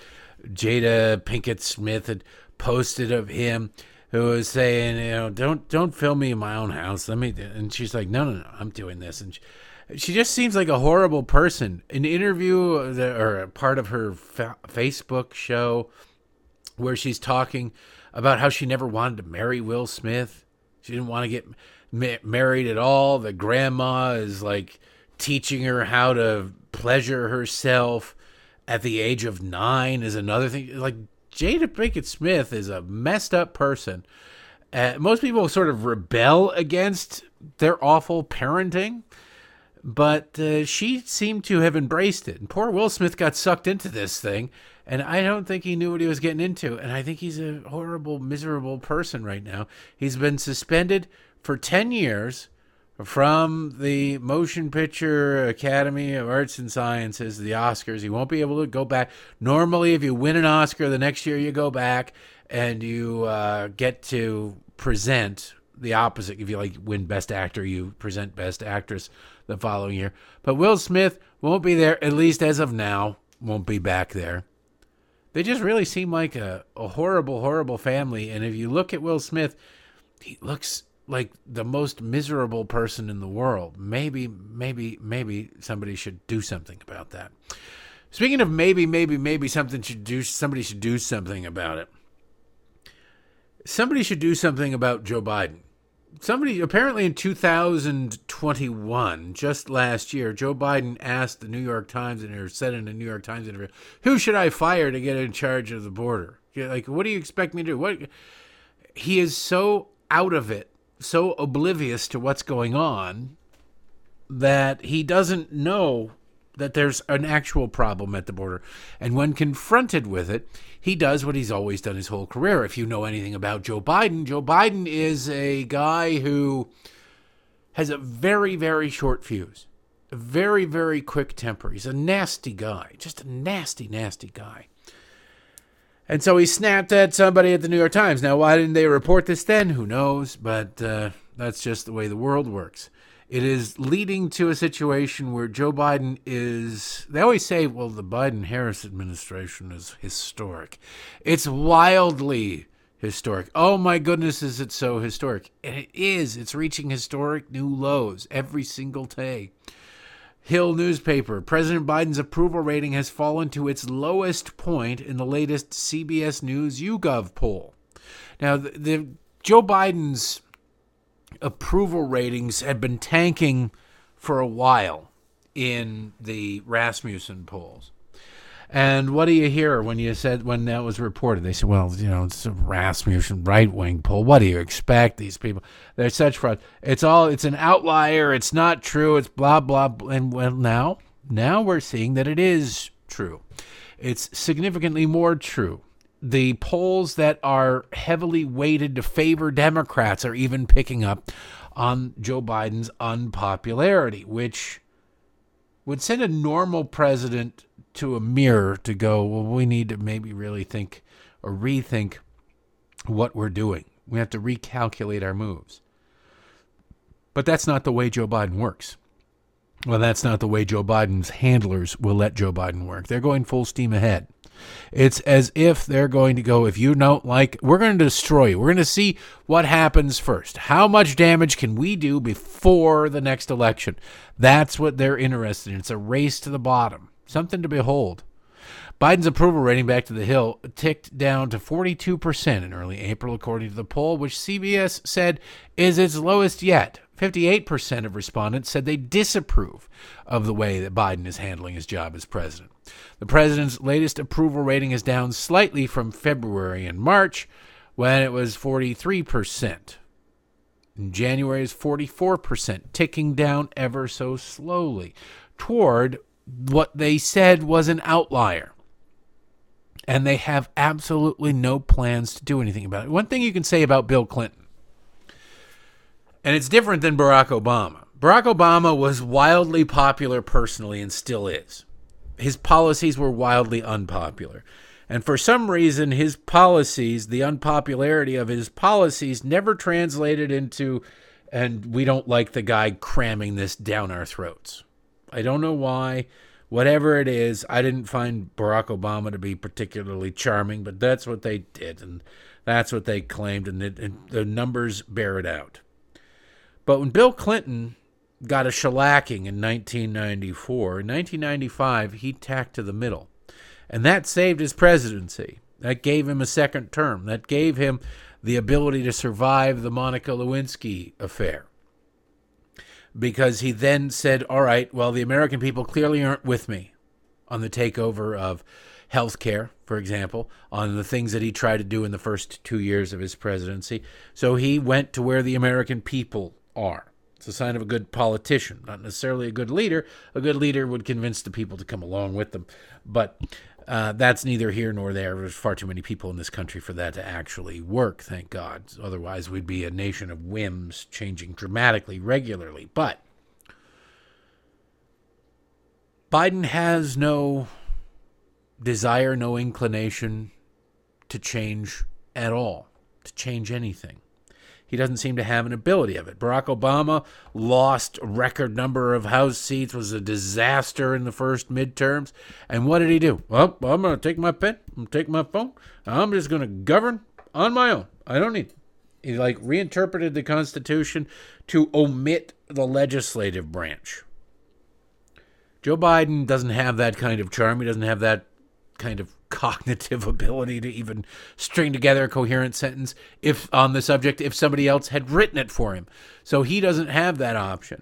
Jada Pinkett Smith had posted of him who was saying, you know, don't don't film me in my own house. Let me and she's like, "No, no, no. I'm doing this." And she, she just seems like a horrible person. An interview that, or a part of her fa- Facebook show where she's talking about how she never wanted to marry Will Smith. She didn't want to get ma- married at all. The grandma is like teaching her how to pleasure herself at the age of nine is another thing. Like Jada Pinkett Smith is a messed up person. Uh, most people sort of rebel against their awful parenting, but uh, she seemed to have embraced it. And poor Will Smith got sucked into this thing, and I don't think he knew what he was getting into. And I think he's a horrible, miserable person right now. He's been suspended for 10 years from the Motion Picture Academy of Arts and Sciences, the Oscars. He won't be able to go back. Normally, if you win an Oscar, the next year you go back and you uh, get to present the opposite. If you like win Best Actor, you present Best Actress the following year. But Will Smith won't be there, at least as of now, won't be back there. They just really seem like a, a horrible, horrible family. And if you look at Will Smith, he looks like the most miserable person in the world. Maybe, maybe, maybe somebody should do something about that. Speaking of maybe, maybe, maybe something should do. Somebody should do something about it. Somebody should do something about Joe Biden. Somebody apparently in 2021, just last year, Joe Biden asked the New York Times and or said in a New York Times interview, "Who should I fire to get in charge of the border? Like, what do you expect me to do? What?" He is so out of it so oblivious to what's going on that he doesn't know that there's an actual problem at the border. And when confronted with it, he does what he's always done his whole career. If you know anything about Joe Biden, Joe Biden is a guy who has a very, very short fuse, a very, very quick temper. He's a nasty guy, just a nasty, nasty guy. And so he snapped at somebody at the New York Times. Now, why didn't they report this then? Who knows? But uh, that's just the way the world works. It is leading to a situation where Joe Biden is. They always say, well, the Biden Harris administration is historic. It's wildly historic. Oh my goodness, is it so historic? And it is. It's reaching historic new lows every single day. Hill newspaper. President Biden's approval rating has fallen to its lowest point in the latest CBS News YouGov poll. Now, the, the Joe Biden's approval ratings had been tanking for a while in the Rasmussen polls. And what do you hear when you said when that was reported? They said, "Well, you know, it's a Rasmussen right wing poll. What do you expect? These people, they're such fraud. It's all, it's an outlier. It's not true. It's blah blah." blah. And well, now, now we're seeing that it is true. It's significantly more true. The polls that are heavily weighted to favor Democrats are even picking up on Joe Biden's unpopularity, which would send a normal president to a mirror to go, well, we need to maybe really think or rethink what we're doing. We have to recalculate our moves. But that's not the way Joe Biden works. Well, that's not the way Joe Biden's handlers will let Joe Biden work. They're going full steam ahead. It's as if they're going to go, if you don't like, we're going to destroy you. We're going to see what happens first. How much damage can we do before the next election? That's what they're interested in. It's a race to the bottom. Something to behold. Biden's approval rating back to the Hill ticked down to 42% in early April, according to the poll, which CBS said is its lowest yet. 58% of respondents said they disapprove of the way that Biden is handling his job as president. The president's latest approval rating is down slightly from February and March, when it was 43%. In January is 44%, ticking down ever so slowly toward what they said was an outlier. And they have absolutely no plans to do anything about it. One thing you can say about Bill Clinton, and it's different than Barack Obama. Barack Obama was wildly popular personally and still is. His policies were wildly unpopular. And for some reason, his policies, the unpopularity of his policies, never translated into and we don't like the guy cramming this down our throats. I don't know why. Whatever it is, I didn't find Barack Obama to be particularly charming, but that's what they did, and that's what they claimed, and, it, and the numbers bear it out. But when Bill Clinton got a shellacking in 1994, in 1995, he tacked to the middle. And that saved his presidency. That gave him a second term. That gave him the ability to survive the Monica Lewinsky affair. Because he then said, All right, well, the American people clearly aren't with me on the takeover of health care, for example, on the things that he tried to do in the first two years of his presidency. So he went to where the American people are. It's a sign of a good politician, not necessarily a good leader. A good leader would convince the people to come along with them. But uh, that's neither here nor there. There's far too many people in this country for that to actually work, thank God. Otherwise, we'd be a nation of whims changing dramatically, regularly. But Biden has no desire, no inclination to change at all, to change anything. He doesn't seem to have an ability of it. Barack Obama lost record number of House seats, was a disaster in the first midterms. And what did he do? Well, I'm going to take my pen, I'm going to take my phone, I'm just going to govern on my own. I don't need. He like reinterpreted the Constitution to omit the legislative branch. Joe Biden doesn't have that kind of charm. He doesn't have that kind of cognitive [laughs] ability to even string together a coherent sentence if on the subject if somebody else had written it for him. So he doesn't have that option.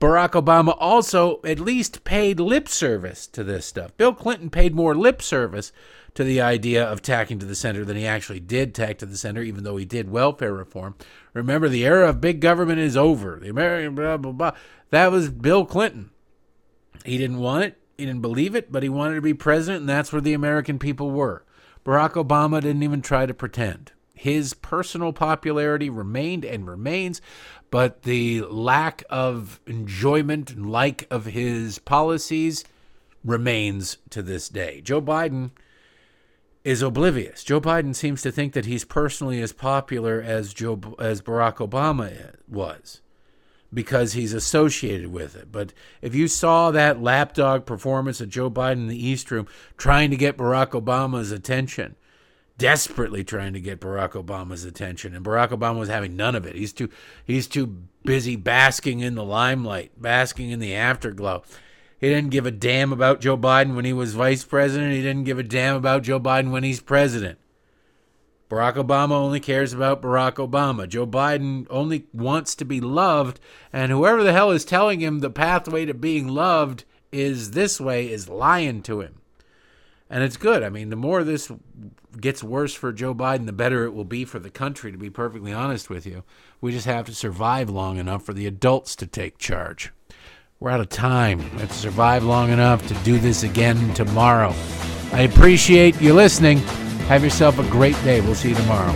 Barack Obama also at least paid lip service to this stuff. Bill Clinton paid more lip service to the idea of tacking to the center than he actually did tack to the center, even though he did welfare reform. Remember, the era of big government is over. The American blah, blah, blah. That was Bill Clinton. He didn't want it. He didn't believe it, but he wanted to be president, and that's where the American people were. Barack Obama didn't even try to pretend. His personal popularity remained and remains, but the lack of enjoyment and like of his policies remains to this day. Joe Biden is oblivious. Joe Biden seems to think that he's personally as popular as Joe as Barack Obama was because he's associated with it. But if you saw that lapdog performance of Joe Biden in the East Room trying to get Barack Obama's attention, desperately trying to get Barack Obama's attention, and Barack Obama was having none of it. He's too he's too busy basking in the limelight, basking in the afterglow. He didn't give a damn about Joe Biden when he was vice president. He didn't give a damn about Joe Biden when he's president. Barack Obama only cares about Barack Obama. Joe Biden only wants to be loved, and whoever the hell is telling him the pathway to being loved is this way is lying to him. And it's good. I mean, the more this gets worse for Joe Biden, the better it will be for the country, to be perfectly honest with you. We just have to survive long enough for the adults to take charge. We're out of time. We have to survive long enough to do this again tomorrow. I appreciate you listening. Have yourself a great day. We'll see you tomorrow.